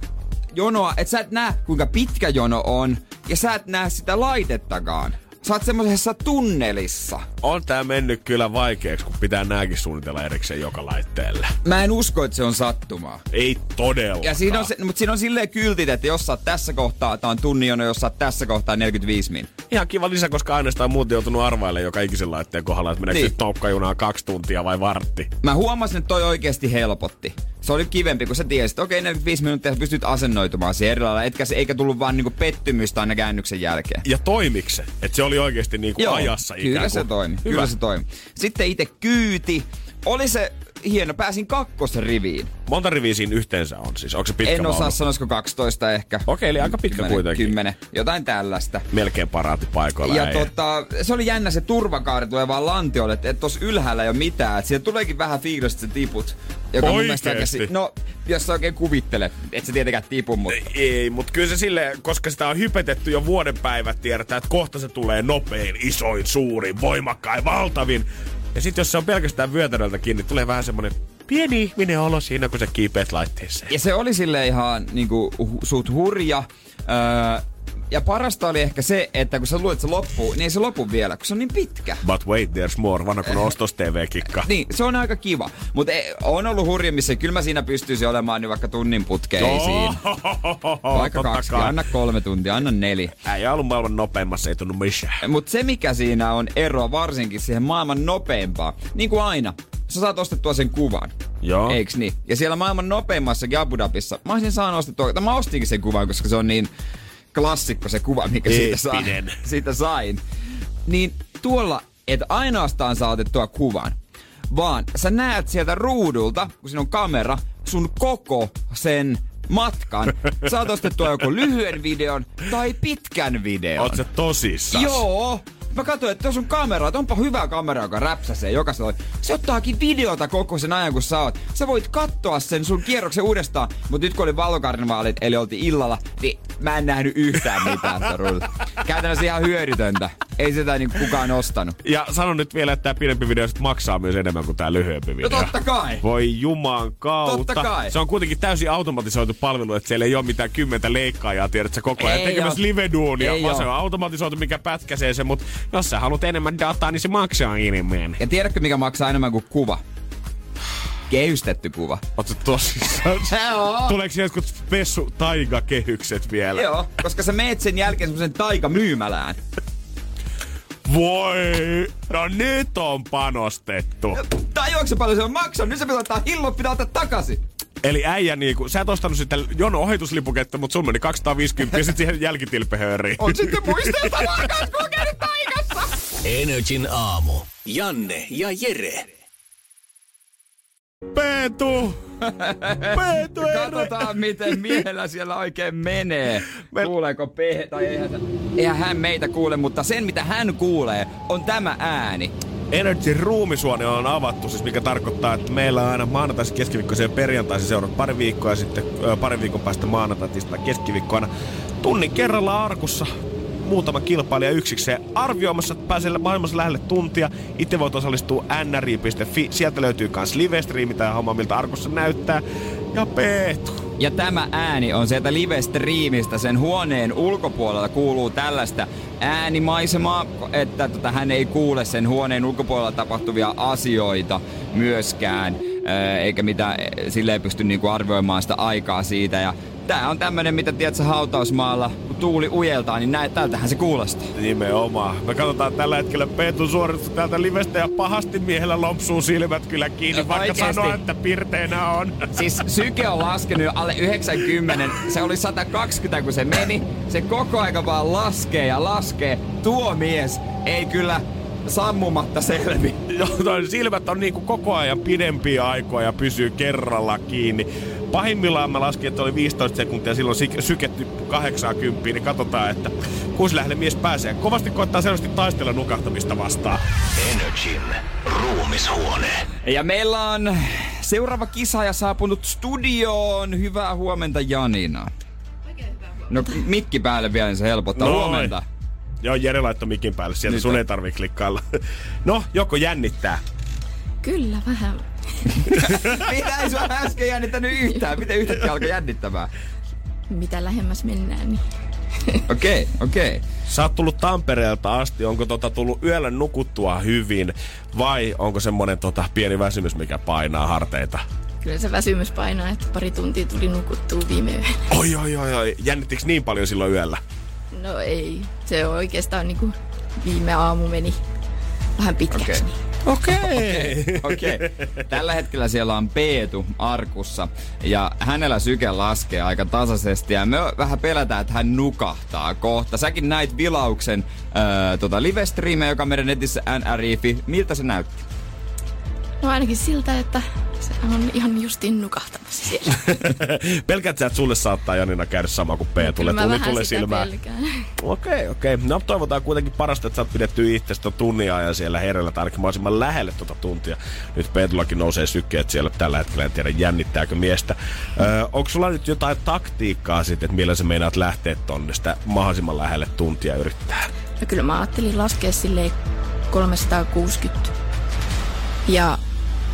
jonoa, että sä et näe kuinka pitkä jono on. Ja sä et näe sitä laitettakaan. Sä oot semmosessa tunnelissa. On tää mennyt kyllä vaikeaksi, kun pitää nääkin suunnitella erikseen joka laitteelle. Mä en usko, että se on sattumaa. Ei todella. Ja siinä on, se, mutta siinä on silleen kyltit, että jos sä oot tässä kohtaa, tää on tunnin jono, jos sä oot tässä kohtaa 45 min. Ihan kiva lisä, koska aina sitä on muuten joutunut arvailemaan joka ikisen laitteen kohdalla, että meneekö Niin. nyt kaksi tuntia vai vartti. Mä huomasin, että toi oikeasti helpotti. Se oli kivempi, kun sä tiesit, että okei, 45 minuuttia sä pystyt asennoitumaan siihen eri lailla, etkä se, eikä tullut vaan niinku pettymystä aina käännyksen jälkeen. Ja toimiks se? Että se oli oikeasti niinku Joo, ajassa kyllä ikään se kuin. toimi. Hyvä. Kyllä se toimi. Sitten itse kyyti. Oli se hieno, pääsin kakkosriviin. Monta riviä siinä yhteensä on siis? Onko se pitkä en osaa vaunu? sanoisiko 12 ehkä. Okei, eli aika pitkä 10, kuitenkin. 10, jotain tällaista. Melkein paraatipaikoilla. Ja tota, se oli jännä se turvakaari tulee vaan lantiolle, että et tossa ylhäällä ei ole mitään. Että siitä tuleekin vähän fiilis, että sä tiput. Joka mun mielestä aika Oikeesti? si- No, jos sä oikein kuvittelet, et sä tietenkään tipu, mutta... Ei, mutta kyllä se silleen, koska sitä on hypetetty jo vuoden päivät, tiedetään, että kohta se tulee nopein, isoin, suurin, voimakkain, valtavin. Ja sitten jos se on pelkästään vyötäröltä kiinni, tulee vähän semmonen pieni ihminen olo siinä, kun sä kiipeät laitteeseen. Ja se oli sille ihan niinku suht hurja. Öö, ja parasta oli ehkä se, että kun sä että se loppuu, niin ei se lopu vielä, kun se on niin pitkä. But wait, there's more, vanha kun ostos TV-kikka. Niin, se on aika kiva. Mutta on ollut hurja, missä kyllä mä siinä pystyisin olemaan niin vaikka tunnin putkeen ei siinä. Vaikka kaksi, kai. anna kolme tuntia, anna neljä. Äijä ollut maailman nopeimmassa, ei tunnu missään. Mutta se mikä siinä on ero varsinkin siihen maailman nopeimpaan, niin kuin aina, sä saat ostettua sen kuvan. Joo. Eiks niin? Ja siellä maailman nopeimmassa Abu Dhabissa, mä olisin saanut ostettua, tai mä ostinkin sen kuvan, koska se on niin klassikko se kuva, mikä siitä, Eeppinen. siitä sain. Niin tuolla et ainoastaan saa otettua kuvan, vaan sä näet sieltä ruudulta, kun siinä on kamera, sun koko sen matkan. Saat ostettua joko lyhyen videon tai pitkän videon. Oot sä tosissas? Joo. Mä katsoin, että tuossa on kamera, että onpa hyvä kamera, joka räpsäsee jokaisella. Se ottaakin videota koko sen ajan, kun sä oot. Sä voit katsoa sen sun kierroksen uudestaan, mutta nyt kun oli valokarnevaalit, eli oltiin illalla, niin mä en nähnyt yhtään mitään torulla. Käytännössä ihan hyödytöntä. Ei sitä niin kukaan ostanut. Ja sanon nyt vielä, että tämä pidempi video maksaa myös enemmän kuin tämä lyhyempi No video. totta kai. Voi juman kautta. Totta kai. Se on kuitenkin täysin automatisoitu palvelu, että siellä ei ole mitään kymmentä leikkaajaa, tiedät sä koko ajan Ei tekemässä live-duunia, vaan se on automatisoitu, mikä pätkäsee se, mutta jos sä haluat enemmän dataa, niin se maksaa enemmän. Ja tiedätkö, mikä maksaa enemmän kuin kuva? Kehystetty kuva. Ootko tosissaan? Tuleeko jotkut spessu taigakehykset vielä? Joo, koska sä meet sen jälkeen semmosen taikamyymälään. Voi! No nyt on panostettu. Tajuatko sä paljon se on maksanut? Nyt se pitää ottaa hillot, pitää ottaa takaisin. Eli äijä niinku, sä et ostanut sitä jono ohituslipuketta, mutta sun meni 250 ja sit siihen jälkitilpehööriin. On sitten on käynyt taikassa. Energin aamu. Janne ja Jere. Peetu! Peetu, ei Katsotaan, miten miehellä siellä oikein menee. Kuuleeko P... Tai eihän, eihän hän meitä kuule, mutta sen mitä hän kuulee on tämä ääni. Energy ruumisuone on avattu, siis mikä tarkoittaa, että meillä on aina maanantaisin, keskiviikkoisin ja perjantaisin seurat pari viikkoa ja sitten ö, parin viikon päästä maanantai, tiistai, keskiviikkoina tunnin kerralla arkussa muutama kilpailija yksikseen arvioimassa, että pääsee maailmassa lähelle tuntia. Itse voit osallistua nri.fi. Sieltä löytyy myös live-streami homma, miltä arkussa näyttää. Ja Peetu, Ja tämä ääni on sieltä live-striimistä. Sen huoneen ulkopuolella kuuluu tällaista äänimaisemaa, että tota, hän ei kuule sen huoneen ulkopuolella tapahtuvia asioita myöskään. Eikä mitä sille pysty niinku arvioimaan sitä aikaa siitä. Ja tää on tämmönen, mitä tiedät hautausmaalla, kun tuuli ujeltaa, niin näet, tältähän se kuulostaa. Nimenomaan. Me katsotaan tällä hetkellä Peetun suoritus täältä livestä ja pahasti miehellä lompsuu silmät kyllä kiinni, no, vaikka oikeesti. sanoo, että pirteenä on. Siis syke on laskenut alle 90. Se oli 120, kun se meni. Se koko aika vaan laskee ja laskee. Tuo mies ei kyllä sammumatta selvi. Joo, silmät on niinku koko ajan pidempiä aikoja ja pysyy kerralla kiinni. Pahimmillaan mä laskin, että oli 15 sekuntia, silloin syketty 80, niin katsotaan, että kuusi lähelle mies pääsee. Kovasti koittaa selvästi taistella nukahtamista vastaan. Energin ruumishuone. Ja meillä on seuraava kisaaja saapunut studioon. Hyvää huomenta Janina. No mikki päälle vielä, niin se helpottaa. Noin. Huomenta. Joo, Jere laittoi mikin päälle. Sieltä Nyt sun ei tarvii klikkailla. No, joko jännittää? Kyllä, vähän. Mitä ei sua äsken jännittänyt yhtään? Miten yhtäkkiä alkoi jännittämään? Mitä lähemmäs mennään, niin... Okei, okay, okei. Okay. Sä oot tullut Tampereelta asti. Onko tota tullut yöllä nukuttua hyvin vai onko semmonen tota pieni väsymys, mikä painaa harteita? Kyllä se väsymys painaa, että pari tuntia tuli nukuttua viime yönä. Oi, oi, oi, oi. Jännittikö niin paljon silloin yöllä? No ei. Se on oikeastaan niinku viime aamu meni vähän pitkäksi. Okay. Okei. Okay. okay. Tällä hetkellä siellä on Peetu arkussa ja hänellä syke laskee aika tasaisesti ja me vähän pelätään, että hän nukahtaa kohta. Säkin näit vilauksen äh, tota live joka meidän netissä NRIFI. Miltä se näytti? No ainakin siltä, että se on ihan justin nukahtamassa siellä. Pelkät sä, että sulle saattaa Janina käydä sama kuin P. No, tulee tuli, tulee silmään. Okei, okei. Okay. No toivotaan kuitenkin parasta, että sä oot pidetty itsestä tunnia ja siellä hereillä tai ainakin mahdollisimman lähelle tuota tuntia. Nyt Peetullakin nousee sykkeet siellä tällä hetkellä, en tiedä jännittääkö miestä. Öö, onko sulla nyt jotain taktiikkaa sitten, että millä sä meinaat lähteä tonne sitä mahdollisimman lähelle tuntia yrittää? No kyllä mä ajattelin laskea silleen 360 ja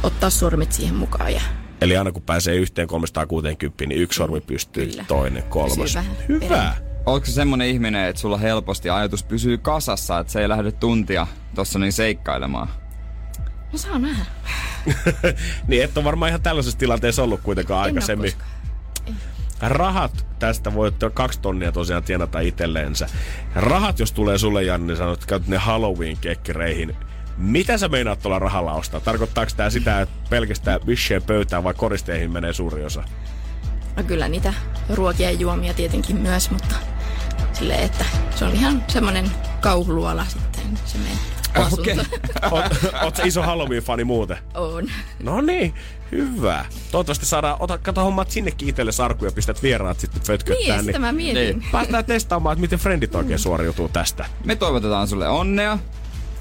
ottaa sormet siihen mukaan. Ja... Eli aina kun pääsee yhteen 360, niin yksi sormi pystyy, Kyllä. toinen, kolmas. Hyvä. Perään. Onko se semmonen ihminen, että sulla helposti ajatus pysyy kasassa, että se ei lähde tuntia tossa niin seikkailemaan? No saa nähdä. niin, et ole varmaan ihan tällaisessa tilanteessa ollut kuitenkaan en aikaisemmin. Rahat, tästä voi kaksi tonnia tosiaan tienata itselleensä. Rahat, jos tulee sulle, Janne, niin sanot, että käyt ne Halloween-kekkereihin mitä sä meinaat tuolla rahalla ostaa? Tarkoittaako tämä sitä, että pelkästään visheen pöytään vai koristeihin menee suuri osa? No kyllä niitä ruokia ja juomia tietenkin myös, mutta sille että se on ihan semmoinen kauhuluola sitten se meidän Okei. Okay. Oot iso Halloween-fani muuten? On. No niin, hyvä. Toivottavasti saadaan, ota, kato hommat sinnekin itselle sarkuja ja pistät vieraat sitten fötköttää. Niin, sitä mä mietin. Niin. Päästään testaamaan, että miten frendit oikein mm. suoriutuu tästä. Me toivotetaan sulle onnea.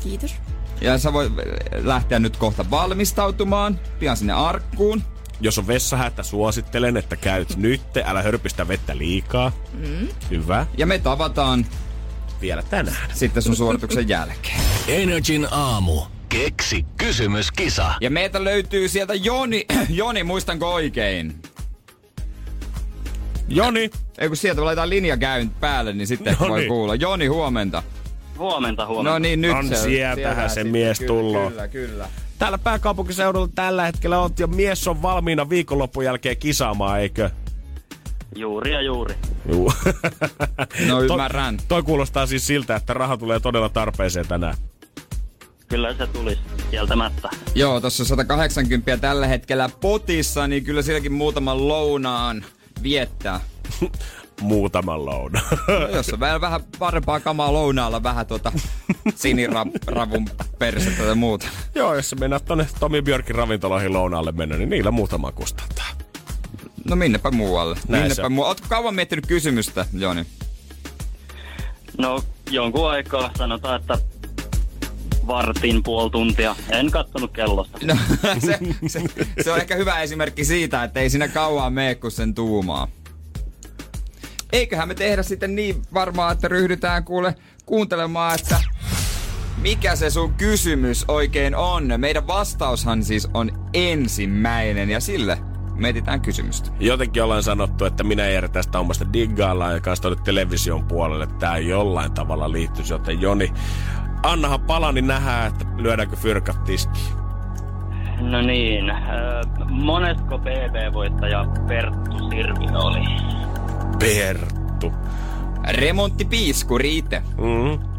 Kiitos. Ja sä voit lähteä nyt kohta valmistautumaan, pian sinne arkkuun. Jos on vessahätä, suosittelen, että käyt nyt. Älä hörpistä vettä liikaa. Mm. Hyvä. Ja me tavataan vielä tänään. Sitten sun suorituksen jälkeen. Energin aamu. Keksi kysymys, kisa. Ja meitä löytyy sieltä Joni. Joni, muistanko oikein? Joni. Ei kun sieltä laitetaan linja käyn päälle, niin sitten no voi kuulla. Joni, huomenta. Huomenta, huomenta. No niin, nyt on se sieltähän se mies tullut. Kyllä, kyllä. Täällä pääkaupunkiseudulla tällä hetkellä on ja mies on valmiina viikonlopun jälkeen kisaamaan, eikö? Juuri ja juuri. Juu. no ymmärrän. Toi, toi kuulostaa siis siltä, että raha tulee todella tarpeeseen tänään. Kyllä se tulisi kieltämättä. Joo, tuossa 180 tällä hetkellä potissa, niin kyllä sielläkin muutaman lounaan viettää. muutaman lounaan. No, jos on vähän, vähän parempaa kamaa lounaalla, vähän tuota siniravun persettä ja muuta. Joo, jos sä mennät tonne Tomi Björkin ravintoloihin lounaalle mennä, niin niillä muutama kustantaa. No minnepä muualle. Näin minnepä muualle. Ootko kauan miettinyt kysymystä, Joni? No jonkun aikaa sanotaan, että vartin puoli tuntia. En kattonut kellosta. No, se, se, se, on ehkä hyvä esimerkki siitä, että ei siinä kauan mene, kun sen tuumaa eiköhän me tehdä sitten niin varmaan, että ryhdytään kuule kuuntelemaan, että mikä se sun kysymys oikein on. Meidän vastaushan siis on ensimmäinen ja sille Mietitään kysymystä. Jotenkin ollaan sanottu, että minä ja tästä omasta diggaillaan ja kanssa tuonne television puolelle, tämä jollain tavalla liittyisi, joten Joni, annahan pala, niin nähdään, että lyödäänkö fyrkat tiskiin. No niin, äh, monesko BB-voittaja Perttu Sirvi oli? Perttu. Remonttipiisku Riite. Mm-hmm.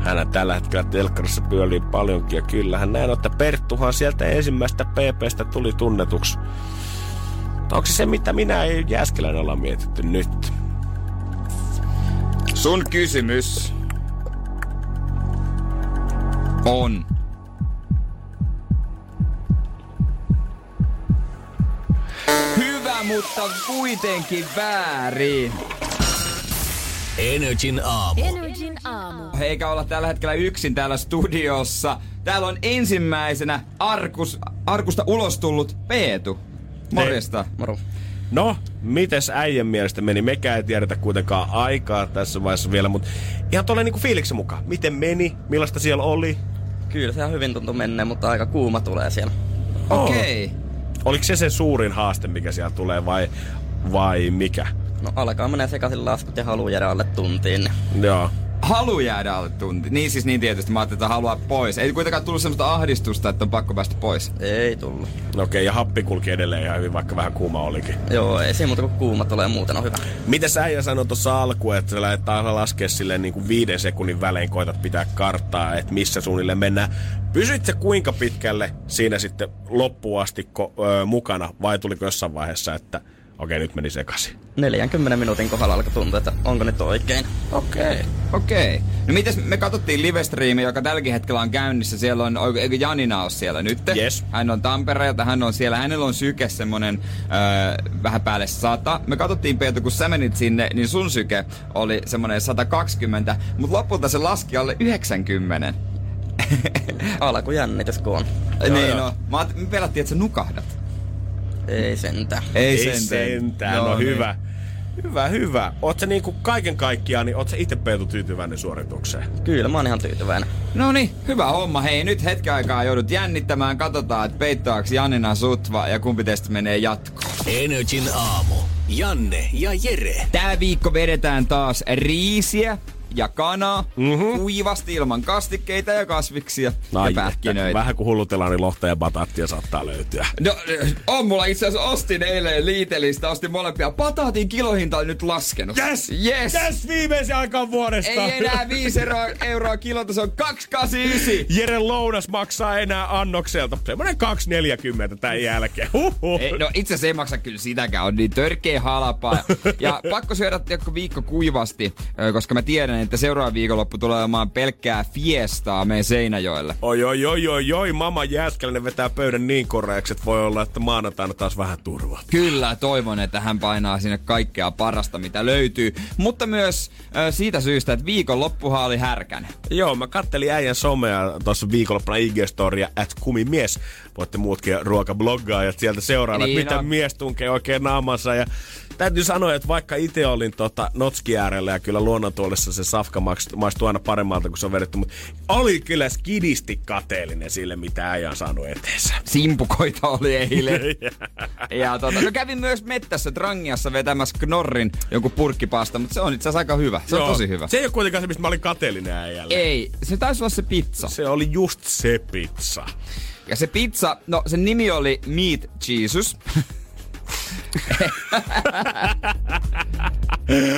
Hän tällä hetkellä telkkarissa pyörii paljonkin ja kyllähän näin, että Perttuhan sieltä ensimmäistä PPstä tuli tunnetuksi. Onko se se, mitä minä ei Jääskelän olla mietitty nyt? Sun kysymys on mutta kuitenkin väärin. Energin aamu. Energin aamu. Eikä olla tällä hetkellä yksin täällä studiossa. Täällä on ensimmäisenä Arkus, Arkusta ulos tullut Peetu. Morjesta. Moro. No, mites äijän mielestä meni? Mekään ei tiedetä kuitenkaan aikaa tässä vaiheessa vielä, mutta ihan tuolla niinku fiiliksen mukaan. Miten meni? Millaista siellä oli? Kyllä se ihan hyvin tuntuu menneen, mutta aika kuuma tulee siellä. Okei. Okay. Oliko se se suurin haaste, mikä siellä tulee vai, vai mikä? No alkaa menee sekaisin laskut ja haluaa jäädä alle tuntiin. Joo. Halu jäädä alle tunti. Niin siis niin tietysti. Mä ajattelin, että haluaa pois. Ei kuitenkaan tullut semmoista ahdistusta, että on pakko päästä pois. Ei tullut. Okei, okay, ja happi kulki edelleen ihan hyvin, vaikka vähän kuuma olikin. Joo, ei siinä muuta kuin kuuma tulee muuten on hyvä. Mitä sä äijä sanoi tuossa alkuun, että sä lähdet laskea silleen niin kuin viiden sekunnin välein koetat pitää karttaa, että missä suunnilleen mennään. Pysyit se kuinka pitkälle siinä sitten loppuastikko öö, mukana vai tuliko jossain vaiheessa, että Okei, nyt meni sekaisin. 40 minuutin kohdalla alkoi tuntua, että onko nyt oikein. Okei. Okay. Okei. Okay. No mites me katsottiin livestriimi, joka tälläkin hetkellä on käynnissä. Siellä on, eikö Janina ole siellä nyt? Yes. Hän on Tampereelta, hän on siellä. Hänellä on syke semmonen öö, vähän päälle sata. Me katsottiin Peetu, kun sä menit sinne, niin sun syke oli semmonen 120, mutta lopulta se laski alle 90. Alkujännitys kun on. Niin, no. Mä me pelättiin, että sä nukahdat. Ei sentään. Ei, Ei sentään. sentään. No, Joo, no niin. hyvä. Hyvä, hyvä. Oot sä niinku kaiken kaikkiaan, niin oot sä itse Peetu tyytyväinen suoritukseen? Kyllä, mä oon ihan tyytyväinen. No niin, hyvä homma. Hei, nyt hetken aikaa joudut jännittämään. Katsotaan, että peittaaks Janina sutva ja kumpi teistä menee jatkoon. Energin aamu. Janne ja Jere. Tää viikko vedetään taas riisiä ja kanaa, mm-hmm. kuivasti ilman kastikkeita ja kasviksia Ai ja pähkinöitä. Vähän kuin hullutellaan, niin lohta ja bataattia saattaa löytyä. No, on mulla itse asiassa ostin eilen Liitelistä, ostin molempia. Pataatin kilohinta on nyt laskenut. Yes! Yes! Yes viimeisen aikaan vuodesta! Ei enää 5 euroa, euroa kilolta, se on 289. Jere lounas maksaa enää annokselta. Semmoinen 2,40 tämän jälkeen. Huhhuh. Ei, no itse asiassa ei maksa kyllä sitäkään, on niin törkeä halpaa. Ja pakko syödä tiedätkö, viikko kuivasti, koska mä tiedän, että seuraava viikonloppu tulee olemaan pelkkää fiestaa meidän Seinäjoelle. Oi, oi, oi, oi, oi, mama Jääskeläinen vetää pöydän niin koreaksi, että voi olla, että maanantaina taas vähän turvaa. Kyllä, toivon, että hän painaa sinne kaikkea parasta, mitä löytyy. Mutta myös ö, siitä syystä, että viikonloppuhan oli härkänen. Joo, mä kattelin äijän somea tuossa viikonloppuna IG-storia, at kumimies. Voitte muutkin ruokabloggaajat sieltä seurailla, Niin että mitä on. mies tunkee oikein naamansa. Ja täytyy sanoa, että vaikka itse olin tota notski äärellä ja kyllä luonnontuolessa se safka maist- maistuu aina paremmalta kuin se on vedetty, mutta oli kyllä skidisti kateellinen sille, mitä äijä on saanut eteensä. Simpukoita oli eilen. ja tota, no kävin myös mettässä Trangiassa vetämässä Knorrin jonkun purkkipasta, mutta se on itse asiassa aika hyvä. Se on Joo. tosi hyvä. Se ei ole kuitenkaan se, mistä mä olin kateellinen äijälle. Ei, se taisi olla se pizza. Se oli just se pizza. Ja se pizza, no sen nimi oli Meat Jesus.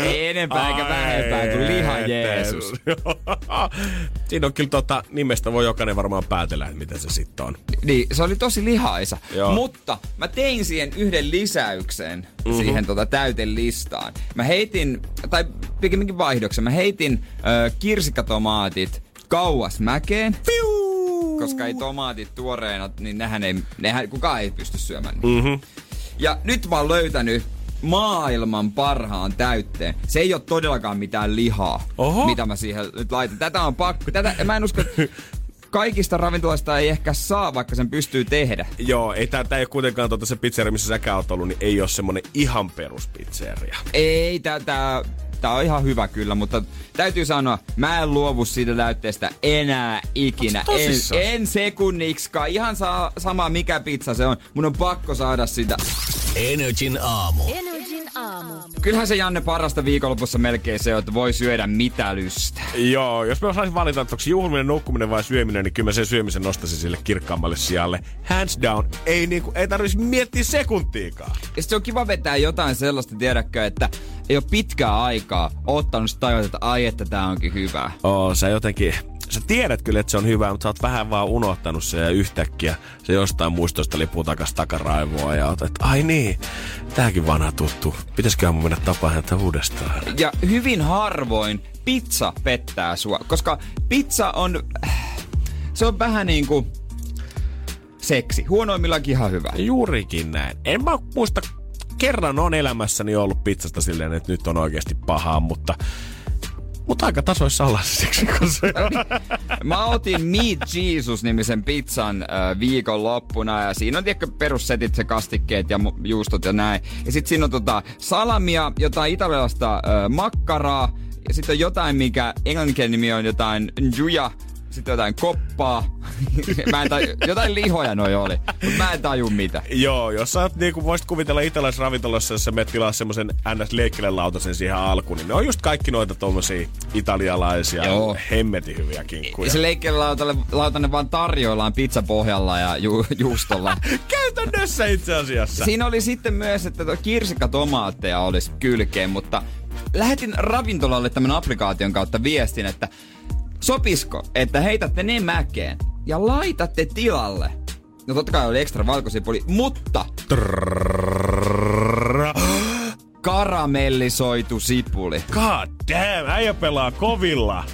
Ei enempää eikä vähempää kuin liha Jeesus. Siinä on kyllä tota, nimestä voi jokainen varmaan päätellä, että mitä se sitten on. Niin, se oli tosi lihaisa. Joo. Mutta mä tein siihen yhden lisäyksen mm-hmm. siihen tota täytelistaan. Mä heitin, tai pikemminkin vaihdoksen, mä heitin ö, kirsikkatomaatit kauas mäkeen. Fiu! Koska ei tomaatit tuoreena, niin nehän ei, nehän, kukaan ei pysty syömään. Mm-hmm. Ja nyt mä oon löytänyt maailman parhaan täytteen. Se ei ole todellakaan mitään lihaa, Oho. mitä mä siihen nyt laitan. Tätä on pakko. Tätä, mä en usko, että kaikista ravintoloista ei ehkä saa, vaikka sen pystyy tehdä. Joo, ei tää, tää ei ole kuitenkaan tota se pizzeria, missä säkään oot ollut, niin ei ole semmonen ihan peruspizzeria. Ei, tää, tää tää on ihan hyvä kyllä, mutta täytyy sanoa, mä en luovu siitä täytteestä enää ikinä. En, en sekunniksikaan. Ihan saa, sama mikä pizza se on. Mun on pakko saada sitä. Energin aamu. Energin aamu. Kyllähän se Janne parasta viikonlopussa melkein se, että voi syödä mitä lystä. Joo, jos mä osaisin valita, että onko juhliminen, nukkuminen vai syöminen, niin kyllä mä sen syömisen nostaisin sille kirkkaammalle sijalle. Hands down, ei, niinku, ei tarvitsisi miettiä sekuntiikaan. Ja se on kiva vetää jotain sellaista, tiedäkö, että ei ole pitkää aikaa ottanut sitä tajuta, että ai, että tää onkin hyvää. Oo, sä jotenkin sä tiedät kyllä, että se on hyvä, mutta sä oot vähän vaan unohtanut se ja yhtäkkiä se jostain muistosta lipuu takas takaraivoa ja oot, että ai niin, tääkin vanha tuttu. Pitäisiköhän mun mennä tapaa häntä uudestaan? Ja hyvin harvoin pizza pettää sua, koska pizza on, se on vähän niin kuin seksi. Huonoimmillakin ihan hyvä. Juurikin näin. En mä muista, kerran on elämässäni ollut pizzasta silleen, että nyt on oikeasti pahaa, mutta mutta aika tasoissa ollaan se Mä otin Meat Jesus-nimisen pizzan äh, viikon loppuna ja siinä on tiedätkö perussetit, se kastikkeet ja juustot ja näin. Ja sit siinä on tota salamia, jotain italialaista äh, makkaraa ja sitten on jotain, mikä englanninkielinen nimi on jotain njuja, sitten jotain koppaa. mä en taju, jotain lihoja noi oli, mutta mä en taju mitä. Joo, jos sä niin kuin voisit kuvitella italaisessa ravintolassa, jos sä menet tilaa semmoisen ns lautasen siihen alkuun, niin ne on just kaikki noita tommosia italialaisia, Joo. hemmetin hyviä kinkkuja. Se lautanen vaan tarjoillaan pizzapohjalla ja ju, juustolla. Käytännössä itse asiassa. Siinä oli sitten myös, että kirsikkatomaatteja olisi kylkeen, mutta lähetin ravintolalle tämän applikaation kautta viestin, että Sopisko, että heitätte ne mäkeen ja laitatte tilalle? No totta kai oli ekstra valkosipuli, mutta... Karamellisoitu sipuli. God damn, äijä pelaa kovilla.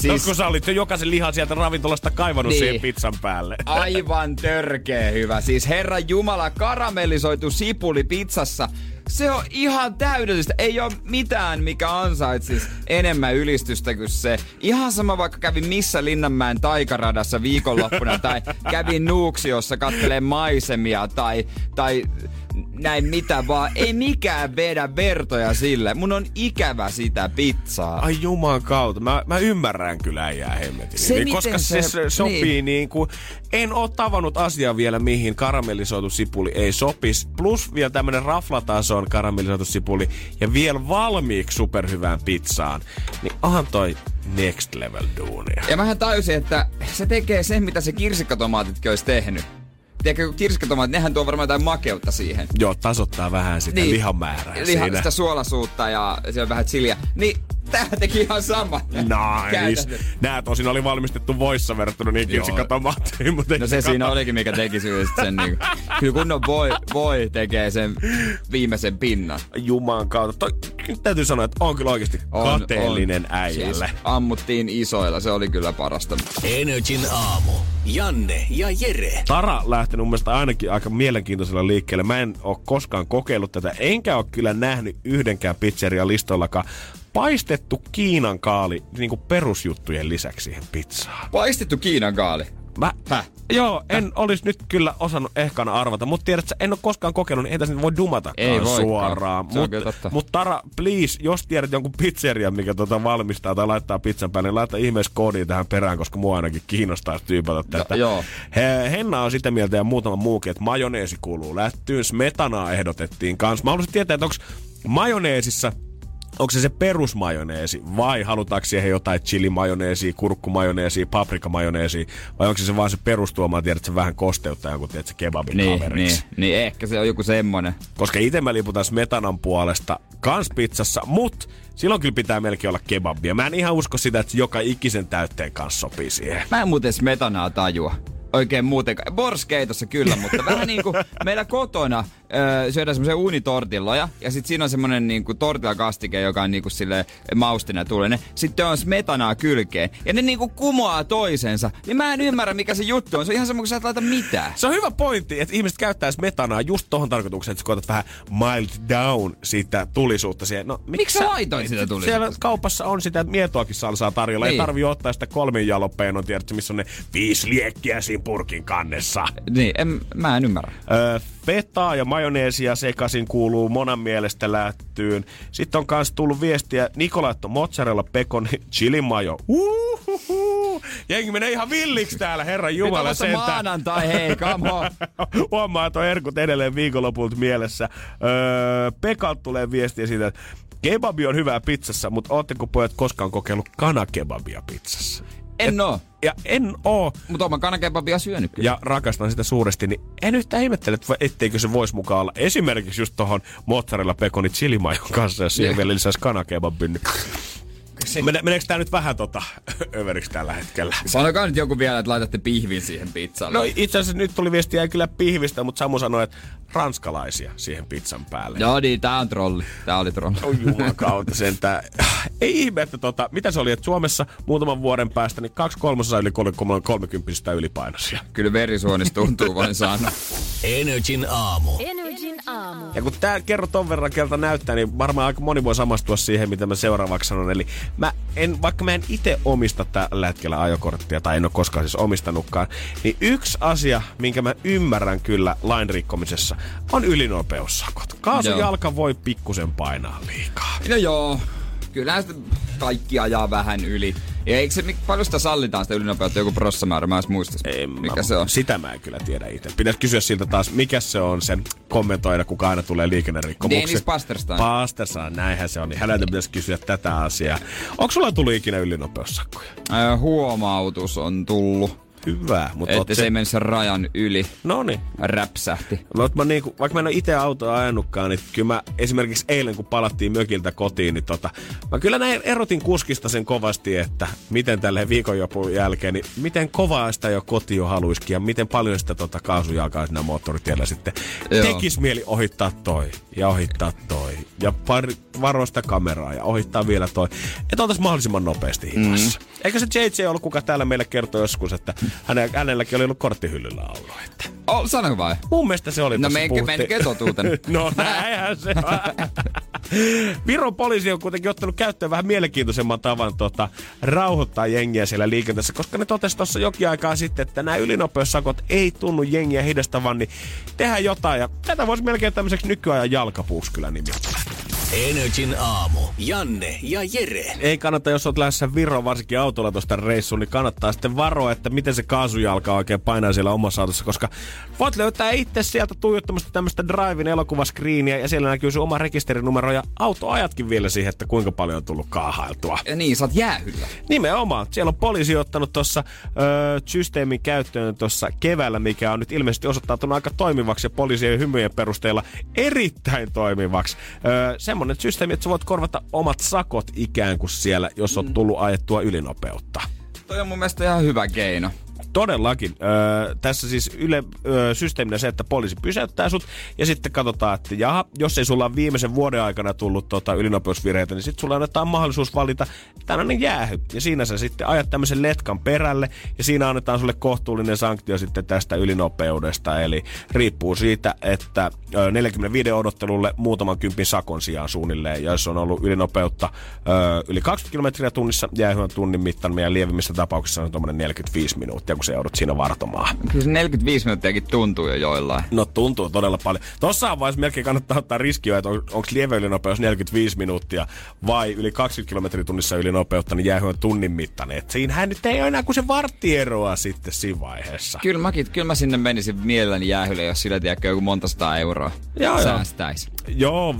Siis... kun sä olit jo jokaisen lihan sieltä ravintolasta kaivannut niin. siihen pizzan päälle. Aivan törkeä hyvä. Siis Herra Jumala, karamellisoitu sipuli pizzassa se on ihan täydellistä. Ei ole mitään, mikä ansaitsisi enemmän ylistystä kuin se. Ihan sama vaikka kävin missä Linnanmäen taikaradassa viikonloppuna tai kävin Nuuksiossa kattelee maisemia tai, tai näin mitä vaan. Ei mikään vedä vertoja sille. Mun on ikävä sitä pizzaa. Ai juman kautta. Mä, mä ymmärrän kyllä äijää hemmetin. Se, niin, koska se, se sopii niin. niin kuin, en oo tavannut asiaa vielä, mihin karamellisoitu sipuli ei sopisi. Plus vielä tämmönen raflatason karamellisoitu sipuli ja vielä valmiiksi superhyvään pizzaan. Niin onhan toi next level duunia. Ja mähän tajusin, että se tekee sen, mitä se kirsikkatomaatitkin olisi tehnyt tiedätkö, kun kirskatomaat, nehän tuo varmaan jotain makeutta siihen. Joo, tasottaa vähän sitä niin, lihan määrää liha, siinä. Sitä suolasuutta ja siellä on vähän chiliä. Niin Tää teki ihan sama. Nice. Nää tosin oli valmistettu voissa verrattuna niin kirsikkatomaatteihin, mutta No se siinä olikin, mikä teki sen niin Kyllä kunnon voi, voi tekee sen viimeisen pinnan. Juman kautta. Toi, täytyy sanoa, että on kyllä oikeasti on, kateellinen on. äijälle. Siis ammuttiin isoilla, se oli kyllä parasta. Energin aamu. Janne ja Jere. Tara lähti mun mielestä ainakin aika mielenkiintoisella liikkeelle. Mä en ole koskaan kokeillut tätä, enkä ole kyllä nähnyt yhdenkään pizzeria listoillakaan paistettu Kiinan kaali niin kuin perusjuttujen lisäksi siihen pizzaan. Paistettu Kiinan kaali? Mä, Häh? Joo, en Häh? olisi nyt kyllä osannut ehkä arvata, mutta tiedät, että en ole koskaan kokenut, niin ei tässä voi dumata ei suoraan. Mutta mut Tara, please, jos tiedät jonkun pizzeria, mikä tota valmistaa tai laittaa pizzan päälle, niin laita ihmeessä koodiin tähän perään, koska mua ainakin kiinnostaa tyypätä tätä. Jo, joo. He, Henna on sitä mieltä ja muutama muukin, että majoneesi kuuluu lättyyn. Smetanaa ehdotettiin kanssa. Mä haluaisin tietää, että onko majoneesissa onko se se perusmajoneesi vai halutaanko siihen jotain chilimajoneesia, kurkkumajoneesia, paprikamajoneesia vai onko se, se vaan se perustuoma, tiedät, että se vähän kosteuttaa jonkun tiedät, se kebabin niin, kaveriksi. Niin, niin, ehkä se on joku semmonen. Koska itse mä liputan smetanan puolesta kans pizzassa, mut silloin kyllä pitää melkein olla kebabia. Mä en ihan usko sitä, että joka ikisen täytteen kanssa sopii siihen. Mä en muuten smetanaa tajua oikein muuten. Borskeitossa kyllä, mutta vähän niin kuin meillä kotona öö, syödään semmoisia uunitortilloja ja sitten siinä on semmoinen niin kuin tortilakastike, joka on niin kuin sille maustinen tulinen. Sitten on smetanaa kylkeen ja ne niin kuin kumoaa toisensa. Niin mä en ymmärrä, mikä se juttu on. Se on ihan semmoinen, kun sä et laita mitään. Se on hyvä pointti, että ihmiset käyttää smetanaa just tohon tarkoitukseen, että sä koetat vähän mild down siitä tulisuutta siihen. No, miksi sä laitoit sitä tulisuutta? Siellä kaupassa on sitä mietoakin salsaa tarjolla. Niin. Ei tarvii ottaa sitä kolmin jalopeen, on tiedätkö, missä on ne viisi liekkiä siinä purkin kannessa. Niin, en, mä en ymmärrä. Öö, fetaa ja majoneesia sekaisin kuuluu monan mielestä lättyyn. Sitten on kans tullut viestiä Nikolaatto mozzarella pekoni chili. Uhuhu. Jengi menee ihan villiksi täällä, herran jumala sentään. maanantai, hei, come on. Huomaa, että on Erkut edelleen viikonlopulta mielessä. Öö, Pekalt tulee viestiä siitä, että kebabi on hyvää pizzassa, mutta ootteko pojat koskaan kokeillut kanakebabia pizzassa? En oo. Ja en oo. Mutta oon kanakebabia syönyt kyllä. Ja rakastan sitä suuresti, niin en yhtään ihmettele, että etteikö se voisi mukaan olla. Esimerkiksi just tohon mozzarella pekoni chilimajon kanssa, ja siihen vielä lisäisi kanakebabin. Se... Mene, meneekö tää nyt vähän tota överiksi tällä hetkellä? Sanokaa nyt joku vielä, että laitatte pihvin siihen pizzalle. No itse asiassa nyt tuli viestiä kyllä pihvistä, mutta Samu sanoi, että ranskalaisia siihen pizzan päälle. Joo niin, tää on trolli. Tää oli trolli. Oh juman kautta sentään. Ei ihme, että tota, mitä se oli, että Suomessa muutaman vuoden päästä niin kaksi kolmasosaa yli 30 ylipainoisia. Kyllä verisuonista tuntuu vain sanoa. Energin aamu. Energin aamu. Ja kun tää kerro ton verran kelta näyttää, niin varmaan aika moni voi samastua siihen, mitä mä seuraavaksi sanon. Eli mä en, vaikka mä en itse omista tällä hetkellä ajokorttia, tai en ole koskaan siis omistanutkaan, niin yksi asia, minkä mä ymmärrän kyllä lain rikkomisessa, on ylinopeussakot. Kaasujalka joo. voi pikkusen painaa liikaa. No joo, kyllä sitä kaikki ajaa vähän yli. Ja eikö se, paljon sitä sallitaan sitä ylinopeutta joku prossamäärä? Mä muista, mikä mä, se on. Sitä mä en kyllä tiedä itse. Pitäisi kysyä siltä taas, mikä se on sen kommentoida, kuka aina tulee liikennerikkomuksia. Dennis Pasterstein. Pasterstein, näinhän se on. Niin häneltä pitäisi kysyä tätä asiaa. Onko sulla tullut ikinä ylinopeussakkoja? Äh, huomautus on tullut hyvä. Mutta Että se ei mennyt sen rajan yli. No niin. Räpsähti. Mutta mä niinku, vaikka mä en ole itse autoa ajanutkaan, niin kyllä mä esimerkiksi eilen kun palattiin mökiltä kotiin, niin tota, mä kyllä näin erotin kuskista sen kovasti, että miten tälle viikonjopun jälkeen, niin miten kovaa sitä jo koti jo haluisikin ja miten paljon sitä tota kaasujalkaa siinä moottoritiellä sitten Joo. tekis mieli ohittaa toi ja ohittaa toi ja pari, varoa sitä kameraa ja ohittaa vielä toi. Että oltaisiin mahdollisimman nopeasti himassa. Mm. Eikö se JJ ollut, kuka täällä meille kertoi joskus, että häne, hänelläkin oli ollut korttihyllyllä ollut. Että. Oh, sano vai? Mun mielestä se oli. No menkö, menkö totuuten? no näinhän se Viron poliisi on kuitenkin ottanut käyttöön vähän mielenkiintoisemman tavan tota, rauhoittaa jengiä siellä liikenteessä, koska ne totesi tuossa jokin aikaa sitten, että nämä ylinopeussakot ei tunnu jengiä hidastavan, niin tehdään jotain. Ja tätä voisi melkein tämmöiseksi nykyajan jalkapuuksi kyllä nimittäin. Energin aamu. Janne ja Jere. Ei kannata, jos olet lähdössä Viroon varsinkin autolla tuosta reissuun, niin kannattaa sitten varoa, että miten se kaasujalka oikein painaa siellä omassa autossa, koska voit löytää itse sieltä tuijottamasta tämmöistä Drivein elokuvaskriiniä ja siellä näkyy sun oma rekisterinumero ja autoajatkin vielä siihen, että kuinka paljon on tullut kaahailtua. Ja niin, sä oot jäähyllä. Nimenomaan. Siellä on poliisi ottanut tuossa systeemin käyttöön tuossa keväällä, mikä on nyt ilmeisesti osoittautunut aika toimivaksi ja poliisien hymyjen perusteella erittäin toimivaksi. Öö, semmonen systeemi, että sä voit korvata omat sakot ikään kuin siellä, jos on mm. tullut ajettua ylinopeutta. Toi on mun mielestä ihan hyvä keino. Todellakin. Öö, tässä siis yle, öö, systeeminä se, että poliisi pysäyttää sut ja sitten katsotaan, että jaha, jos ei sulla viimeisen vuoden aikana tullut tota, ylinopeusvireitä, niin sitten sulla annetaan mahdollisuus valita tällainen jäähy. Ja siinä sä sitten ajat tämmöisen letkan perälle ja siinä annetaan sulle kohtuullinen sanktio sitten tästä ylinopeudesta. Eli riippuu siitä, että 45 odottelulle muutaman kympin sakon sijaan suunnilleen. Ja jos on ollut ylinopeutta öö, yli 20 kilometriä tunnissa, jäähy on tunnin mittainen meidän lievimmissä tapauksissa on tuommoinen 45 minuuttia kun se joudut siinä vartomaan. Kyllä se 45 minuuttiakin tuntuu jo joillain. No tuntuu todella paljon. Tossa vaiheessa melkein kannattaa ottaa riskiä, että on, onko lieveyylinopeus 45 minuuttia vai yli 20 kilometriä tunnissa ylinopeutta, niin jäähy on tunnin mittainen. Et siinähän nyt ei ole enää kuin se varttieroa sitten siinä vaiheessa. Kyllä, mäkin, kyllä mä sinne menisin mielelläni jäähylle, jos sillä tiedäkö joku monta sataa euroa joo, säästäisi. Joo,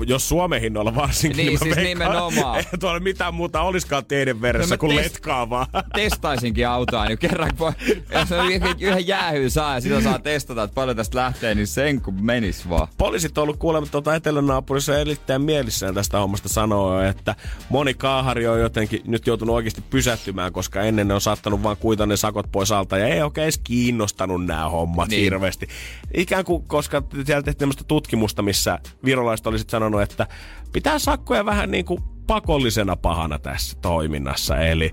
jos Suomen hinnoilla varsinkin. Niin, niin siis nimenomaan. Ei tuolla mitään muuta olisikaan teidän veressä no, kuin test- letkaa vaan. Testaisinkin autoa, niin kerran kun jos on yhden jäähyyn saa ja sitä saa testata, että paljon tästä lähtee, niin sen kun menis vaan. Poliisit on ollut kuulemma tuota etelänaapurissa erittäin mielissään tästä hommasta sanoo, että moni kaahari on jotenkin nyt joutunut oikeasti pysähtymään, koska ennen ne on saattanut vaan kuita ne sakot pois alta ja ei oikein edes kiinnostanut nämä hommat niin. hirveästi. Ikään kuin, koska siellä tehtiin tämmöistä tutkimusta, missä virolaiset olisit sanonut, että pitää sakkoja vähän niin kuin pakollisena pahana tässä toiminnassa. Eli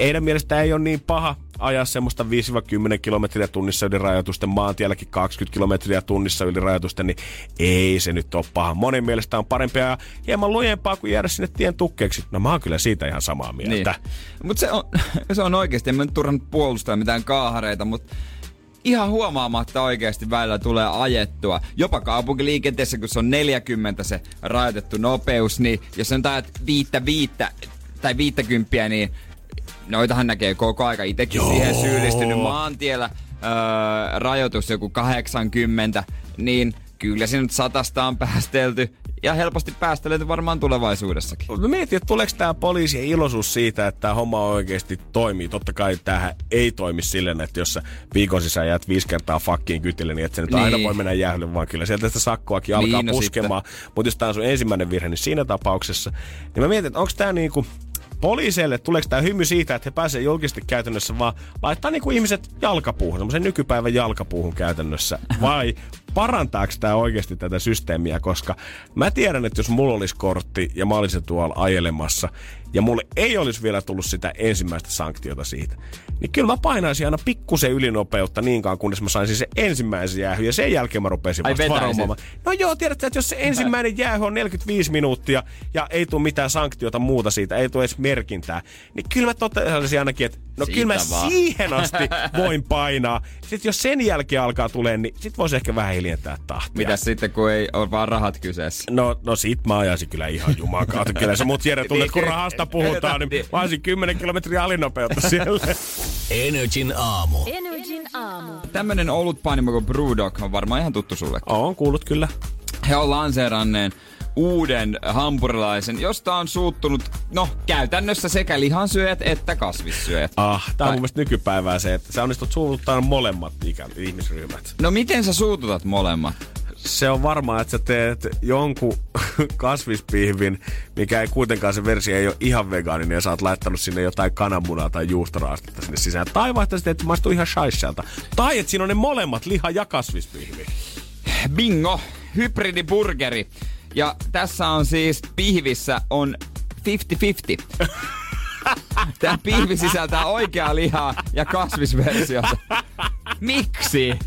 heidän mielestä ei ole niin paha ajaa semmoista 5-10 kilometriä tunnissa yli rajoitusten, maantielläkin 20 kilometriä tunnissa yli rajoitusten, niin ei se nyt ole paha. Monen mielestä on parempia ja hieman lujempaa kuin jäädä sinne tien tukkeeksi. No mä oon kyllä siitä ihan samaa mieltä. Niin. Mutta se on, se on oikeasti, en mä nyt turhan puolustaa mitään kaahareita, mutta ihan huomaamatta oikeasti välillä tulee ajettua. Jopa kaupunkiliikenteessä, kun se on 40 se rajoitettu nopeus, niin jos on tajat viittä viittä tai viittäkymppiä, niin noitahan näkee koko aika itsekin siihen syyllistynyt maantiellä. Öö, rajoitus joku 80, niin kyllä se nyt satasta on päästelty ja helposti päästelety varmaan tulevaisuudessakin. Mä mietin, että tuleeko tämä poliisien iloisuus siitä, että tämä homma oikeasti toimii. Totta kai tähän ei toimi silleen, että jos sä viikon sisään jäät viisi kertaa fakkiin kytille, niin että se nyt niin. aina voi mennä jäähylle, vaan kyllä sieltä sitä sakkoakin alkaa niin, no puskemaan. Mutta jos tämä on sun ensimmäinen virhe, niin siinä tapauksessa, niin mä mietin, että onko tämä niinku poliiseille tuleeko tämä hymy siitä, että he pääsevät julkisesti käytännössä vaan laittaa niinku ihmiset jalkapuuhun, semmoisen nykypäivän jalkapuuhun käytännössä, vai parantaako tämä oikeasti tätä systeemiä, koska mä tiedän, että jos mulla olisi kortti ja mä olisin tuolla ajelemassa, ja mulle ei olisi vielä tullut sitä ensimmäistä sanktiota siitä, niin kyllä mä painaisin aina pikkusen ylinopeutta niinkaan, kunnes mä saisin se ensimmäisen jäähy, ja sen jälkeen mä rupesin vasta varomaan. No joo, tiedätkö, että jos se ensimmäinen jäähy on 45 minuuttia, ja ei tule mitään sanktiota muuta siitä, ei tule edes merkintää, niin kyllä mä totesin ainakin, että no Siitä kyllä mä vaan. siihen asti voin painaa. Sitten jos sen jälkeen alkaa tulee, niin sit voisi ehkä vähän hiljentää tahtia. Mitäs sitten, kun ei ole vaan rahat kyseessä? No, no sit mä ajaisin kyllä ihan juman kautta. Kyllä sä mut Jere tunnet, kun rahasta puhutaan, niin mä olisin 10 kilometriä alinopeutta siellä. Energin aamu. Energin aamu. Tämmönen olutpainimo kuin Brewdog on varmaan ihan tuttu sulle. On kuullut kyllä. He on lanseeranneen uuden hampurilaisen, josta on suuttunut, no käytännössä sekä lihansyöjät että kasvissyöjät. Ah, tää on tai... mun mielestä nykypäivää se, että sä onnistut suututtaa molemmat ikään ihmisryhmät. No miten sä suututat molemmat? se on varmaa, että sä teet jonkun kasvispihvin, mikä ei kuitenkaan se versio ei ole ihan vegaaninen ja sä oot laittanut sinne jotain kananmunaa tai juustoraastetta sinne sisään. Tai vaihtoehtoisesti, että maistuu ihan shaishalta. Tai että siinä on ne molemmat, liha ja kasvispihvi. Bingo! Hybridiburgeri. Ja tässä on siis pihvissä on 50-50. Tämä pihvi sisältää oikeaa lihaa ja kasvisversiota. Miksi?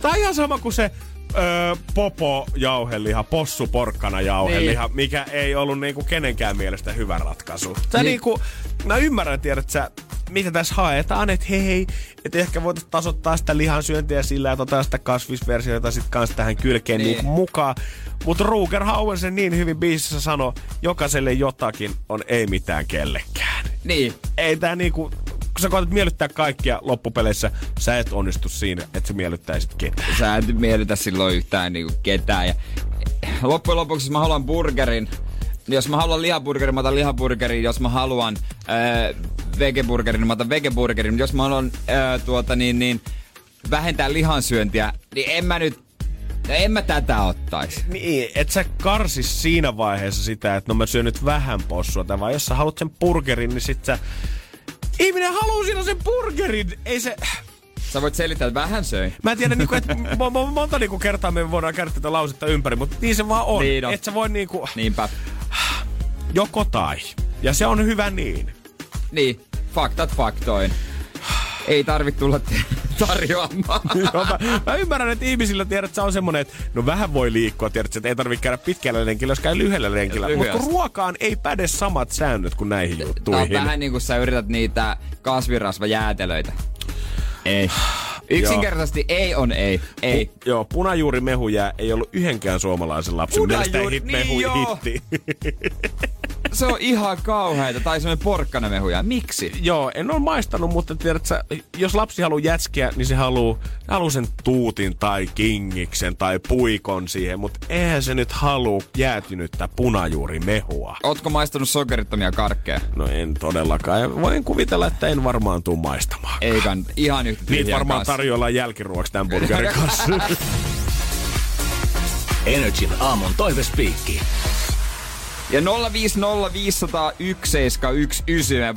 Tämä on ihan sama kuin se öö, popo jauheliha, possu porkkana jauheliha, niin. mikä ei ollut niinku kenenkään mielestä hyvä ratkaisu. Sä niin. niinku, mä ymmärrän, tiedät sä, mitä tässä haetaan, että hei, hei että ehkä voitaisiin tasoittaa sitä lihansyöntiä sillä, että ottaa sitä kasvisversiota sit kanssa tähän kylkeen niin. Niin mukaan. Mutta Ruger Hauer sen niin hyvin biisissä sanoi, jokaiselle jotakin on ei mitään kellekään. Niin. Ei tää niinku, kun sä koetat miellyttää kaikkia loppupeleissä, sä et onnistu siinä, että sä miellyttäisit ketään. Sä et miellytä silloin yhtään niinku ketään. Ja loppujen lopuksi, jos mä haluan burgerin, jos mä haluan lihaburgerin, mä otan lihaburgerin. Jos mä haluan äh, vegeburgerin, mä otan vegeburgerin. Jos mä haluan äh, tuota, niin, niin, vähentää lihansyöntiä, niin en mä nyt No en mä tätä ottais. Niin, et sä karsis siinä vaiheessa sitä, että no mä syön nyt vähän possua, tai vaan jos sä haluat sen burgerin, niin sit sä... Ihminen haluaa siinä sen burgerin! Ei se... Sä voit selittää, että vähän söi. Mä en tiedä, niinku, että monta niinku kertaa me voidaan käydä tätä lausetta ympäri, mutta niin se vaan on. Niin no. Et sä voi niinku... Niinpä. Joko tai. Ja se on hyvä niin. Niin, faktat faktoin. Ei tarvitse tulla tarjoamaan. Joo, mä, mä, ymmärrän, että ihmisillä tiedät, että se on semmoinen, että no vähän voi liikkua, tiedät, että ei tarvitse käydä pitkällä lenkillä, jos käy lyhyellä lenkillä. Mutta ruokaan ei päde samat säännöt kuin näihin juttuihin. Tämä on vähän niin kuin sä yrität niitä kasvirasvajäätelöitä. Ei. Yksinkertaisesti joo. ei on ei. Ei. Pu- joo, punajuurimehujää ei ollut yhdenkään suomalaisen lapsen mielestä hit mehu niin hitti. se on ihan kauheita. Tai semmoinen porkkanamehuja. Miksi? Joo, en ole maistanut, mutta tiedät sä, jos lapsi haluaa jätskiä, niin se haluaa, haluaa sen tuutin tai kingiksen tai puikon siihen, mutta eihän se nyt halua jäätynyttä punajuurimehua. Ootko maistanut sokerittomia karkkeja? No en todellakaan. Voin kuvitella, että en varmaan tuu maistamaan. Ei kannata. Ihan yhtä Niitä varmaan kanssa. tarjoillaan jälkiruoksi tämän burgerin kanssa. Energin aamun toivespiikki. Ja 050501719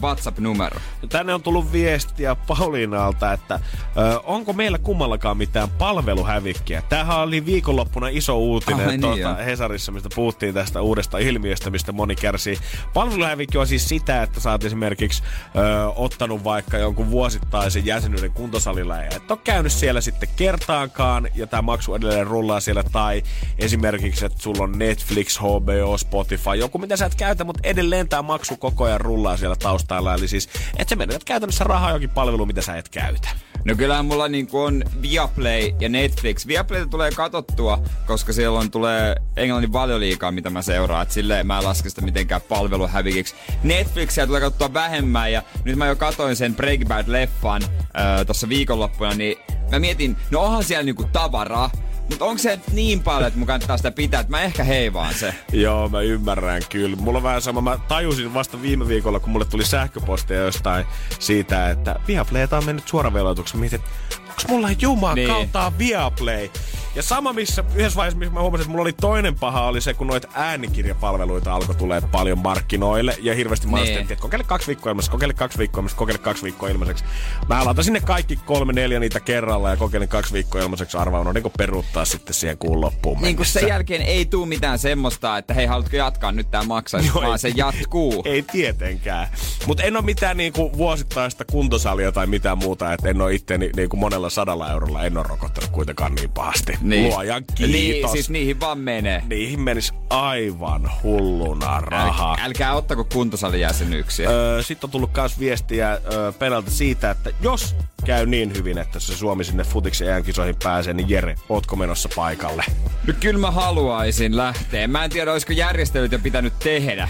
WhatsApp-numero. Tänne on tullut viestiä Pauliinalta, että ö, onko meillä kummallakaan mitään palveluhävikkiä. Tämähän oli viikonloppuna iso uutinen niin tuota, niin Hesarissa, mistä puhuttiin tästä uudesta ilmiöstä, mistä moni kärsii. Palveluhävikki on siis sitä, että sä oot esimerkiksi ö, ottanut vaikka jonkun vuosittaisen jäsenyyden kuntosalilla ja et ole käynyt siellä sitten kertaankaan ja tämä maksu edelleen rullaa siellä. Tai esimerkiksi, että sulla on Netflix, HBO, Spotify, joku mitä sä et käytä, mutta edelleen tämä maksu koko ajan rullaa siellä taustalla. Eli siis, että sä menetät käytännössä rahaa jokin palvelu, mitä sä et käytä. No kyllä mulla niinku on Viaplay ja Netflix. Viaplay tulee katottua, koska siellä on tulee englannin valioliikaa, mitä mä seuraan. Et silleen mä en laske sitä mitenkään palveluhävikiksi. Netflixiä tulee katsoa vähemmän ja nyt mä jo katoin sen Breaking Bad-leffan äh, tuossa viikonloppuna, niin mä mietin, no onhan siellä niinku tavaraa, mutta onko se niin paljon, että mun kannattaa sitä pitää, että mä ehkä heivaan se? Joo, mä ymmärrän kyllä. Mulla on vähän sama. Mä tajusin vasta viime viikolla, kun mulle tuli sähköpostia jostain siitä, että Viaplayta on mennyt suoraveloituksi. Mietin, onko mulla jumaa niin. kautta Viaplay? Ja sama missä yhdessä vaiheessa, missä mä huomasin, että mulla oli toinen paha, oli se, kun noita äänikirjapalveluita alkoi tulee paljon markkinoille. Ja hirveästi mä niin. että kokeile kaksi viikkoa ilmaiseksi, kokeile kaksi viikkoa ilmaiseksi, kokeile kaksi viikkoa ilmaiseksi. Mä laitan sinne kaikki kolme, neljä niitä kerralla ja kokeilin kaksi viikkoa ilmaiseksi arvaa, niin peruuttaa sitten siihen kuun loppuun Niin kun sen jälkeen ei tuu mitään semmoista, että hei, haluatko jatkaa nyt tää maksaisi, vaan ei, se jatkuu. ei tietenkään. Mutta en ole mitään niinku vuosittaista kuntosalia tai mitään muuta, että en ole itteni niinku monella sadalla eurolla en ole rokottanut kuitenkaan niin pahasti. Niin. Luojan kiitos. Niin, siis niihin vaan menee. Niihin menisi aivan hulluna rahaa. Äl, älkää ottako kuntosalijäsenyyksiä. Öö, Sitten on tullut myös viestiä öö, Penalta siitä, että jos käy niin hyvin, että se Suomi sinne futiksi kisoihin pääsee, niin Jere, ootko menossa paikalle? No kyllä mä haluaisin lähteä. Mä en tiedä, olisiko järjestelyt jo pitänyt tehdä.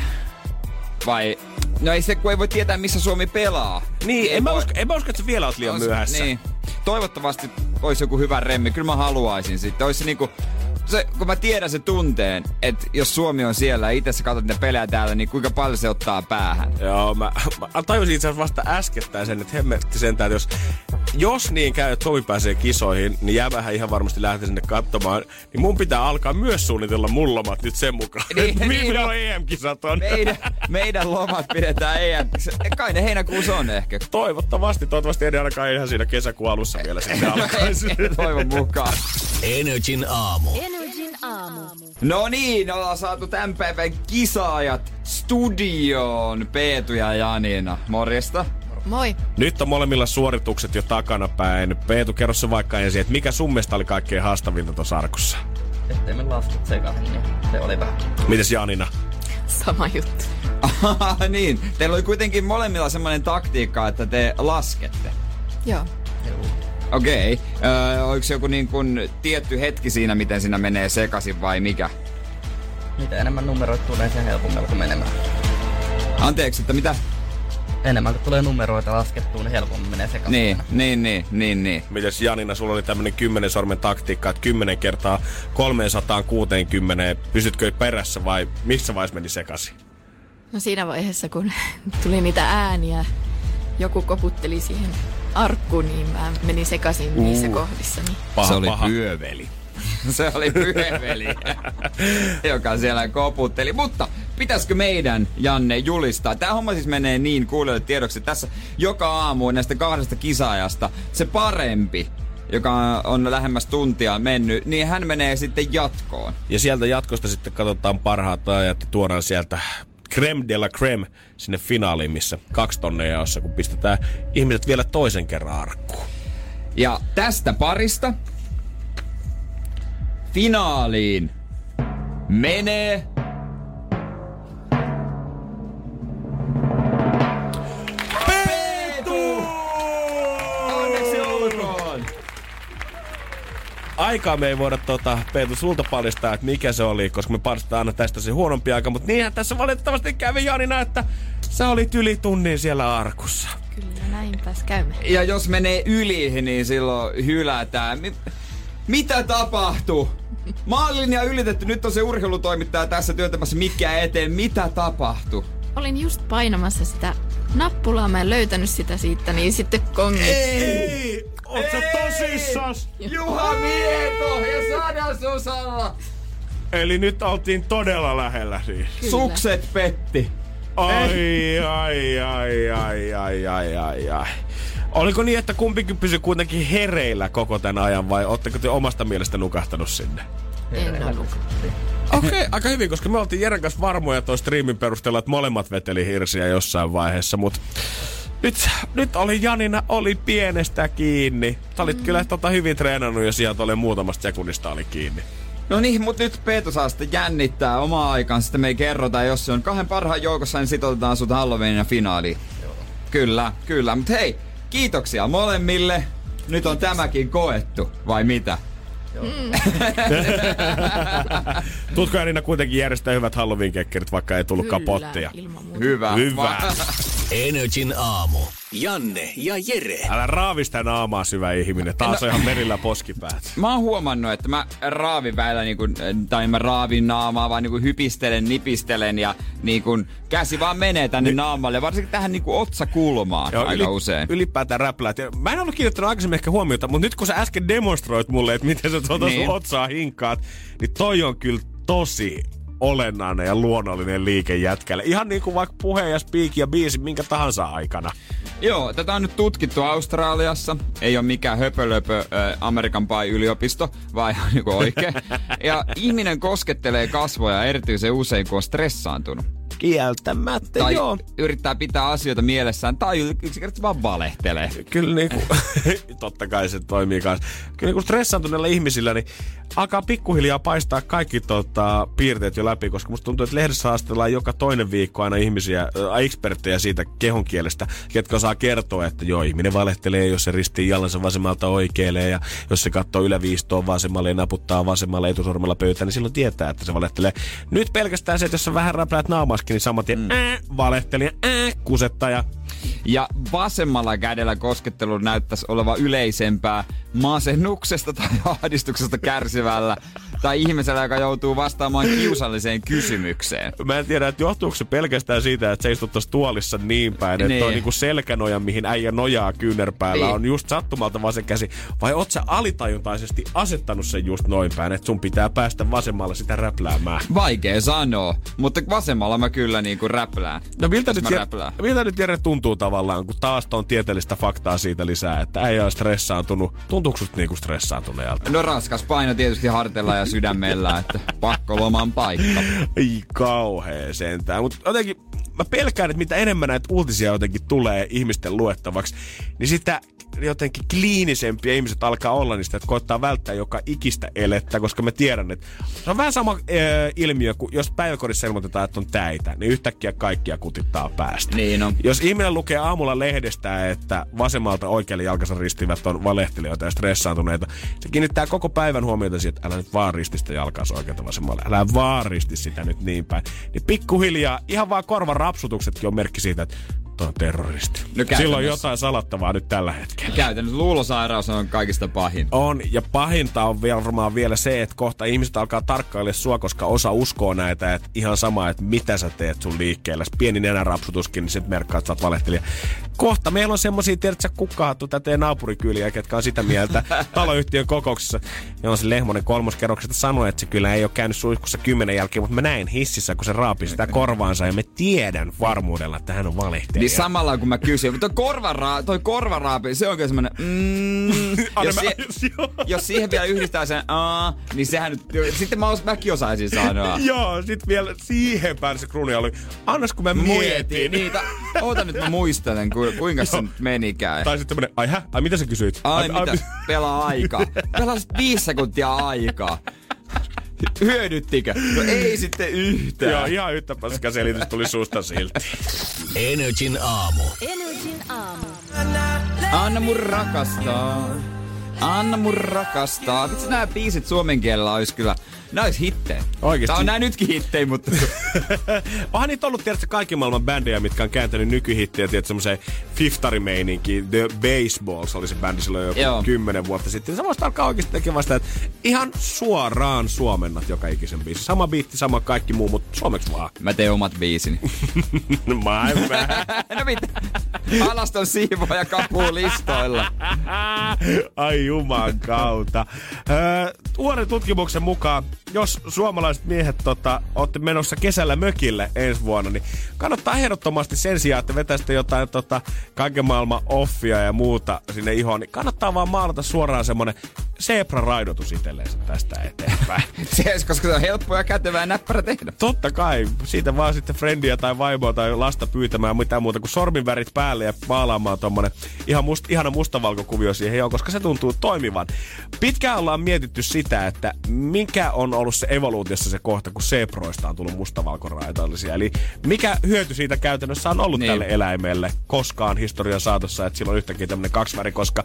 Vai No ei se, kun ei voi tietää, missä Suomi pelaa. Niin, en, mä usko, en mä usko, että sä vielä oot liian myöhässä. Niin. Toivottavasti olisi joku hyvä remmi. Kyllä mä haluaisin sitten. Olisi niinku, se, kun mä tiedän se tunteen, että jos Suomi on siellä ja itse sä katsot niitä pelejä täällä, niin kuinka paljon se ottaa päähän? Joo, mä, mä tajusin itse asiassa vasta äskettäin sen, että hemmetti sentään, että jos, jos niin käy, että Suomi pääsee kisoihin, niin jäbähän ihan varmasti lähtee sinne katsomaan, niin mun pitää alkaa myös suunnitella mun lomat nyt sen mukaan. Niin, niin, milloin no, EM-kisat on. Meidän, meidän lomat pidetään EM. Kai ne heinäkuussa on ehkä. Toivottavasti, toivottavasti ei ainakaan ihan siinä kesäkuun alussa vielä sitten alkaisi. Toivon mukaan. Energin aamu. Energin aamu. No niin, ollaan saatu tämän päivän kisaajat studioon. Peetu ja Janina. Morjesta. Moi. Nyt on molemmilla suoritukset jo takana päin. Peetu, kerro se vaikka ensin, että mikä sun mielestä oli kaikkein haastavinta tuossa arkussa? Ettei me laskut sekaisin, niin se oli vähän. Mites Janina? Sama juttu. niin, teillä oli kuitenkin molemmilla semmoinen taktiikka, että te laskette. Joo. Okei. Okay. Öö, oliko joku niin kuin tietty hetki siinä, miten siinä menee sekaisin vai mikä? Mitä enemmän numeroita tulee, sen helpommin menemään. Anteeksi, että mitä? enemmän kun tulee numeroita laskettua, niin helpommin menee sekaisin. Niin, niin, niin, niin, niin. Mites Janina, sulla oli tämmönen kymmenen sormen taktiikka, että 10 kertaa 360, pysytkö perässä vai missä vaiheessa meni sekaisin? No siinä vaiheessa, kun tuli niitä ääniä, joku koputteli siihen arkkuun, niin mä menin sekaisin uh, niissä kohdissa. Niin. Paha, se oli paha. pyöveli. se oli pyöveli, joka siellä koputteli. Mutta pitäisikö meidän, Janne, julistaa? Tämä homma siis menee niin kuulijoille tiedoksi, että tässä joka aamu näistä kahdesta kisaajasta se parempi joka on lähemmäs tuntia mennyt, niin hän menee sitten jatkoon. Ja sieltä jatkosta sitten katsotaan parhaat ajat ja tuodaan sieltä creme de la creme sinne finaaliin, missä kaksi tonneja jaossa, kun pistetään ihmiset vielä toisen kerran arkkuun. Ja tästä parista finaaliin menee aikaa me ei voida tota, Peetu sulta paljastaa, että mikä se oli, koska me paljastetaan aina tästä se huonompi aika, mutta niinhän tässä valitettavasti kävi Janina, että sä olit yli tunnin siellä arkussa. Kyllä, näinpäs käymme. Ja jos menee yli, niin silloin hylätään. Mi- mitä tapahtuu? Maalinja ylitetty, nyt on se urheilutoimittaja tässä työntämässä mikkiä eteen. Mitä tapahtuu? Olin just painamassa sitä nappulaa, mä en löytänyt sitä siitä, niin sitten kongit. Ei! Oot sä tosissas? Juha Mieto ja Sada Susalla. Eli nyt oltiin todella lähellä siis. Kyllä. Sukset petti. Ai, ai, ai, ai, ai, ai, ai, ai. Oliko niin, että kumpikin pysyi kuitenkin hereillä koko tämän ajan vai ootteko te omasta mielestä nukahtanut sinne? En Okei, okay, aika hyvin, koska me oltiin Jeren kanssa varmoja toi striimin perusteella, että molemmat veteli hirsiä jossain vaiheessa, mutta nyt, nyt oli Janina oli pienestä kiinni. Sä olit mm. kyllä tota hyvin treenannut ja sieltä oli muutamasta sekunnista oli kiinni. No niin, mutta nyt Peetu saa sitten jännittää omaa aikaan. Sitten me ei kerrota, jos se on kahden parhaan joukossa, niin sitoutetaan sut Halloweenin ja finaaliin. Joo. Kyllä, kyllä. Mutta hei, kiitoksia molemmille. nyt on tämäkin koettu, vai mitä? Mm. Tutko Elina kuitenkin järjestää hyvät Halloween-kekkerit, vaikka ei tullut Kyllä. Hyvä. Hyvä. Energin aamu. Janne ja Jere. Älä raavista naamaa syvä ihminen. Taas on ihan merillä poskipäät. Mä oon huomannut, että mä raavin väillä, niin kun, tai mä raavin naamaa, vaan niin kun hypistelen, nipistelen ja niin kun käsi vaan menee tänne Ni- naamalle, varsinkin tähän niin kun otsakulmaan Joo, aika yli, usein. Ylipäätään räpläät. Mä en ollut kiinnittänyt aikaisemmin ehkä huomiota, mutta nyt kun sä äsken demonstroit mulle, että miten sä tuota niin. Niin. sun otsaa hinkaat, niin toi on kyllä tosi olennainen ja luonnollinen liike jätkälle. Ihan niin kuin vaikka puhe ja speak ja biisi minkä tahansa aikana. Joo, tätä on nyt tutkittu Australiassa. Ei ole mikään höpölöpö äh, Amerikan pai yliopisto, vaan ihan niin oikein. Ja ihminen koskettelee kasvoja erityisen usein, kun on stressaantunut. Kieltämättä, Tai joo. yrittää pitää asioita mielessään, tai yksinkertaisesti vaan valehtelee. Kyllä niinku, totta kai se toimii kanssa. Kyllä niinku stressaantuneilla ihmisillä, niin alkaa pikkuhiljaa paistaa kaikki tota, piirteet jo läpi, koska musta tuntuu, että lehdessä haastellaan joka toinen viikko aina ihmisiä, äh, eksperttejä siitä kehon kielestä, ketkä osaa kertoa, että joo, ihminen valehtelee, jos se ristii jalansa vasemmalta oikealle ja jos se katsoo yläviistoon vasemmalle ja naputtaa vasemmalle etusormella pöytään, niin silloin tietää, että se valehtelee. Nyt pelkästään se, että jos sä vähän räpläät naamaskin, niin saman tien mm. äh, valehtelija, äh, kusettaja. Ja vasemmalla kädellä koskettelu näyttäisi olevan yleisempää masennuksesta tai ahdistuksesta kärsivällä tai ihmisellä, joka joutuu vastaamaan kiusalliseen kysymykseen. Mä en tiedä, että johtuuko se pelkästään siitä, että se istut tuossa tuolissa niin päin, että Niin. toi niinku selkänoja, mihin äijä nojaa kyynärpäällä, Niin. on just sattumalta vasen käsi. Vai oot sä alitajuntaisesti asettanut sen just noin päin, että sun pitää päästä vasemmalla sitä räpläämään? Vaikea sanoa, mutta vasemmalla mä kyllä niinku räplään. No miltä Jos nyt, Jere, räplään. miltä nyt Jere tuntuu tavallaan, kun taas on tieteellistä faktaa siitä lisää, että äijä on stressaantunut. Tuntuuko susta niinku stressaantuneelta? No raskas paino tietysti harteilla ja sydämellä, että pakko loman paikka. Ei kauhea sentään. Mutta jotenkin mä pelkään, että mitä enemmän näitä uutisia jotenkin tulee ihmisten luettavaksi, niin sitä jotenkin kliinisempiä ihmiset alkaa olla niistä, että koittaa välttää joka ikistä elettä, koska mä tiedän, että se on vähän sama äh, ilmiö, kuin jos päiväkodissa ilmoitetaan, että on täitä, niin yhtäkkiä kaikkia kutittaa päästä. Niin on. Jos ihminen lukee aamulla lehdestä, että vasemmalta oikealle jalkansa ristivät on valehtelijoita ja stressaantuneita, se kiinnittää koko päivän huomiota siihen, että älä nyt vaan risti sitä jalkansa oikealta vasemmalle. Älä vaan risti sitä nyt niin päin. Niin pikkuhiljaa, ihan vaan korvan rapsutuksetkin on merkki siitä, että toi terroristi. No Silloin on jotain salattavaa nyt tällä hetkellä. Käytännössä luulosairaus on kaikista pahin. On, ja pahinta on vielä varmaan vielä se, että kohta ihmiset alkaa tarkkailla sua, koska osa uskoo näitä, että ihan sama, että mitä sä teet sun liikkeellä. Pieni nenärapsutuskin, niin sit merkkaa, että sä oot valehtelija. Kohta meillä on semmosia, tiedätkö, kukkahattu täteen naapurikyliä, ketkä on sitä mieltä taloyhtiön kokouksessa. On se Lehmonen kolmoskerroksesta sanoi, että se kyllä ei ole käynyt suihkussa kymmenen jälkeen, mutta mä näin hississä, kun se raapi sitä korvaansa ja me tiedän varmuudella, että hän on valehtelija. Niin samalla kun mä kysyin, mutta toi, korvara, toi korvaraapi, se on kyllä semmonen mm, jos, joo. jos siihen vielä yhdistää sen aa, niin sehän nyt, sitten mä, os, mäkin osaisin sanoa. Joo, sit vielä siihen päälle se kruuni oli. Annas kun mä mietin. Niitä, oota nyt mä muistelen, ku, kuinka se nyt menikään. Tai sitten tämmönen, ai hä? Ai mitä sä kysyit? Ai, mitä? Pelaa aikaa. Pelasit viisi sekuntia aikaa. Hyödyttikö? No ei sitten yhtään. Joo, ihan yhtä paskaa selitys tuli susta silti. Energin aamu. Energin aamu. Anna mun rakastaa. Anna mun rakastaa. Vitsi nää biisit suomen kielellä olisi kyllä, nää olisi hittejä. Oikeesti? Tää on nää nytkin hittejä, mutta Onhan niitä ollut tietysti kaikki maailman bändejä, mitkä on kääntänyt nykyhittiä, tietysti semmoiseen fiftarimeininkiin. The Baseballs oli se bändi silloin joku Joo. kymmenen vuotta sitten. Sä voisit alkaa oikeasti tekemään sitä, että ihan suoraan suomennat joka ikisen biisi. Sama biitti, sama kaikki muu, mutta suomeksi vaan. mä teen omat biisini. My bad. no mitä? Alaston siivoja kapuu listoilla. Ai juman kautta. Uuden tutkimuksen mukaan, jos suomalaiset miehet tota, olette menossa kesällä mökille ensi vuonna, niin kannattaa ehdottomasti sen sijaan, että vetäisitte jotain tota, kaiken maailman offia ja muuta sinne ihoon, niin kannattaa vaan maalata suoraan semmonen zebra-raidotus itselleensä tästä eteenpäin. Se, koska se on helppoa ja kätevää ja näppärä tehdä. Totta kai, siitä vaan sitten friendiä tai vaimoa tai lasta pyytämään mitään muuta kuin sorminvärit päälle ja maalaamaan tommonen ihan must, ihana mustavalkokuvio siihen, joo, koska se tuntuu toimivan. Pitkään ollaan mietitty sitä, että mikä on ollut se evoluutiossa se kohta, kun seproista on tullut mustavalkoraitoillisia. Eli mikä hyöty siitä käytännössä on ollut Niin. tälle eläimelle koskaan historian saatossa, että sillä on yhtäkkiä tämmönen kaksiväri, koska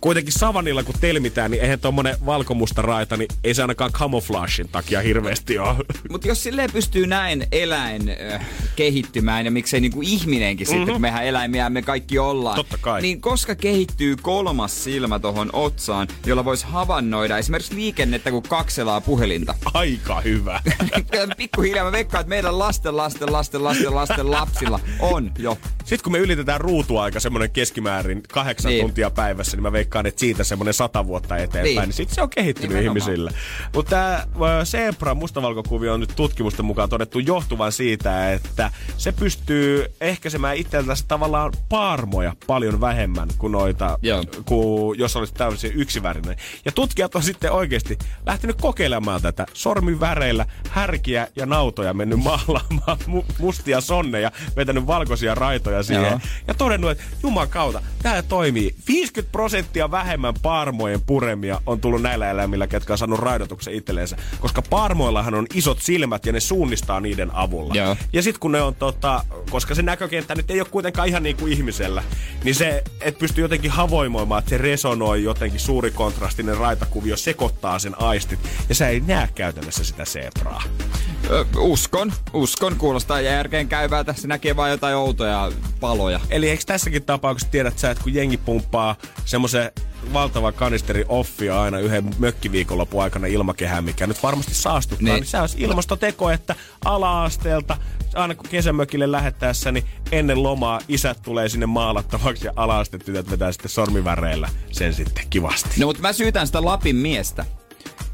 kuitenkin savanilla kun telmitään, niin eihän tommonen valkomusta raita, niin ei se ainakaan camouflagein takia hirveästi ole. Mutta jos silleen pystyy näin eläin äh, kehittymään ja miksei niinku ihminenkin mm-hmm. sitten, kun mehän eläimiä me kaikki ollaan. Totta kai. Niin koska kehittyy kolmas silmä tohon otsaan, jolla voisi havainnoida esimerkiksi liikennettä, kun kakselaa puhelinta. Aika hyvä. Pikkuhiljaa mä veikkaan, että meidän lasten, lasten, lasten, lasten, lasten lapsilla on jo. Sitten kun me ylitetään ruutuaika semmoinen keskimäärin kahdeksan niin. tuntia päivässä, niin mä veikkaan, että siitä semmoinen sata vuotta eteenpäin, niin, niin sitten se on kehittynyt Nimenomaan. ihmisillä. Mutta tämä Zebra mustavalkokuvio on nyt tutkimusten mukaan todettu johtuvan siitä, että se pystyy ehkäisemään itseltänsä tavallaan parmoja paljon vähemmän kuin noita, kuin jos olisi täysin yksivärinen. Ja tutkijat on sitten oikeasti lähtenyt kokeilemaan tätä sormiväreillä härkiä ja nautoja mennyt maalaamaan mustia sonneja, vetänyt valkoisia raitoja siihen Joo. ja todennut, että jumakauta, tämä toimii. 50 prosenttia vähemmän parmojen puremia on tullut näillä eläimillä, ketkä on saanut raidotuksen itselleensä. Koska parmoillahan on isot silmät ja ne suunnistaa niiden avulla. Joo. Ja sitten kun ne on tota, koska se näkökenttä nyt ei ole kuitenkaan ihan niin kuin ihmisellä, niin se, et pysty jotenkin havoimoimaan, että se resonoi jotenkin suuri kontrastinen raitakuvio, sekoittaa sen aistit, ja sä ei näe käytännössä sitä zebraa. Ö, uskon, uskon, kuulostaa järkeen käyvää. Tässä näkee vain jotain outoja paloja. Eli eikö tässäkin tapauksessa tiedät sä, että kun jengi pumppaa semmoisen valtava kanisteri offia aina yhden mökkiviikonlopun aikana ilmakehään, mikä nyt varmasti saastuttaa, niin, niin se on ilmastoteko, että ala-asteelta aina kun kesämökille lähettäessä, niin ennen lomaa isät tulee sinne maalattavaksi ja ala-astetytöt vetää sitten sormiväreillä sen sitten kivasti. No mutta mä syytän sitä Lapin miestä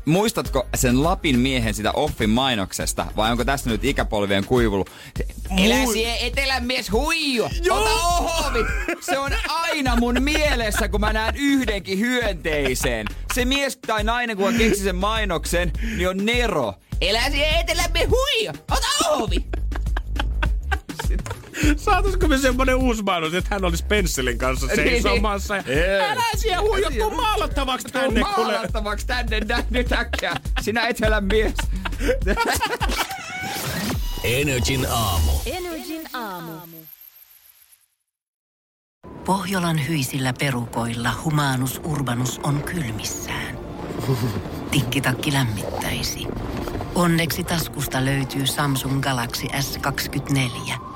muistatko sen Lapin miehen sitä Offin mainoksesta, vai onko tässä nyt ikäpolvien kuivulu? Elä siihen etelän mies huiju! Ota ohovit! Se on aina mun mielessä, kun mä näen yhdenkin hyönteiseen. Se mies tai nainen, kun keksi sen mainoksen, niin on Nero. Elä siihen etelän mies huiju! Ota ohovit! Saataisiko me semmonen uusi mainos, että hän olisi pensselin kanssa niin, seisomassa. Niin. Älä siellä huijaa, tuu maalattavaksi tänne. Tuu maalattavaksi tänne, nyt äkkiä. Sinä etelän mies. Energin aamu. Energin aamu. Pohjolan hyisillä perukoilla humanus urbanus on kylmissään. Tikkitakki lämmittäisi. Onneksi taskusta löytyy Samsung Galaxy S24 –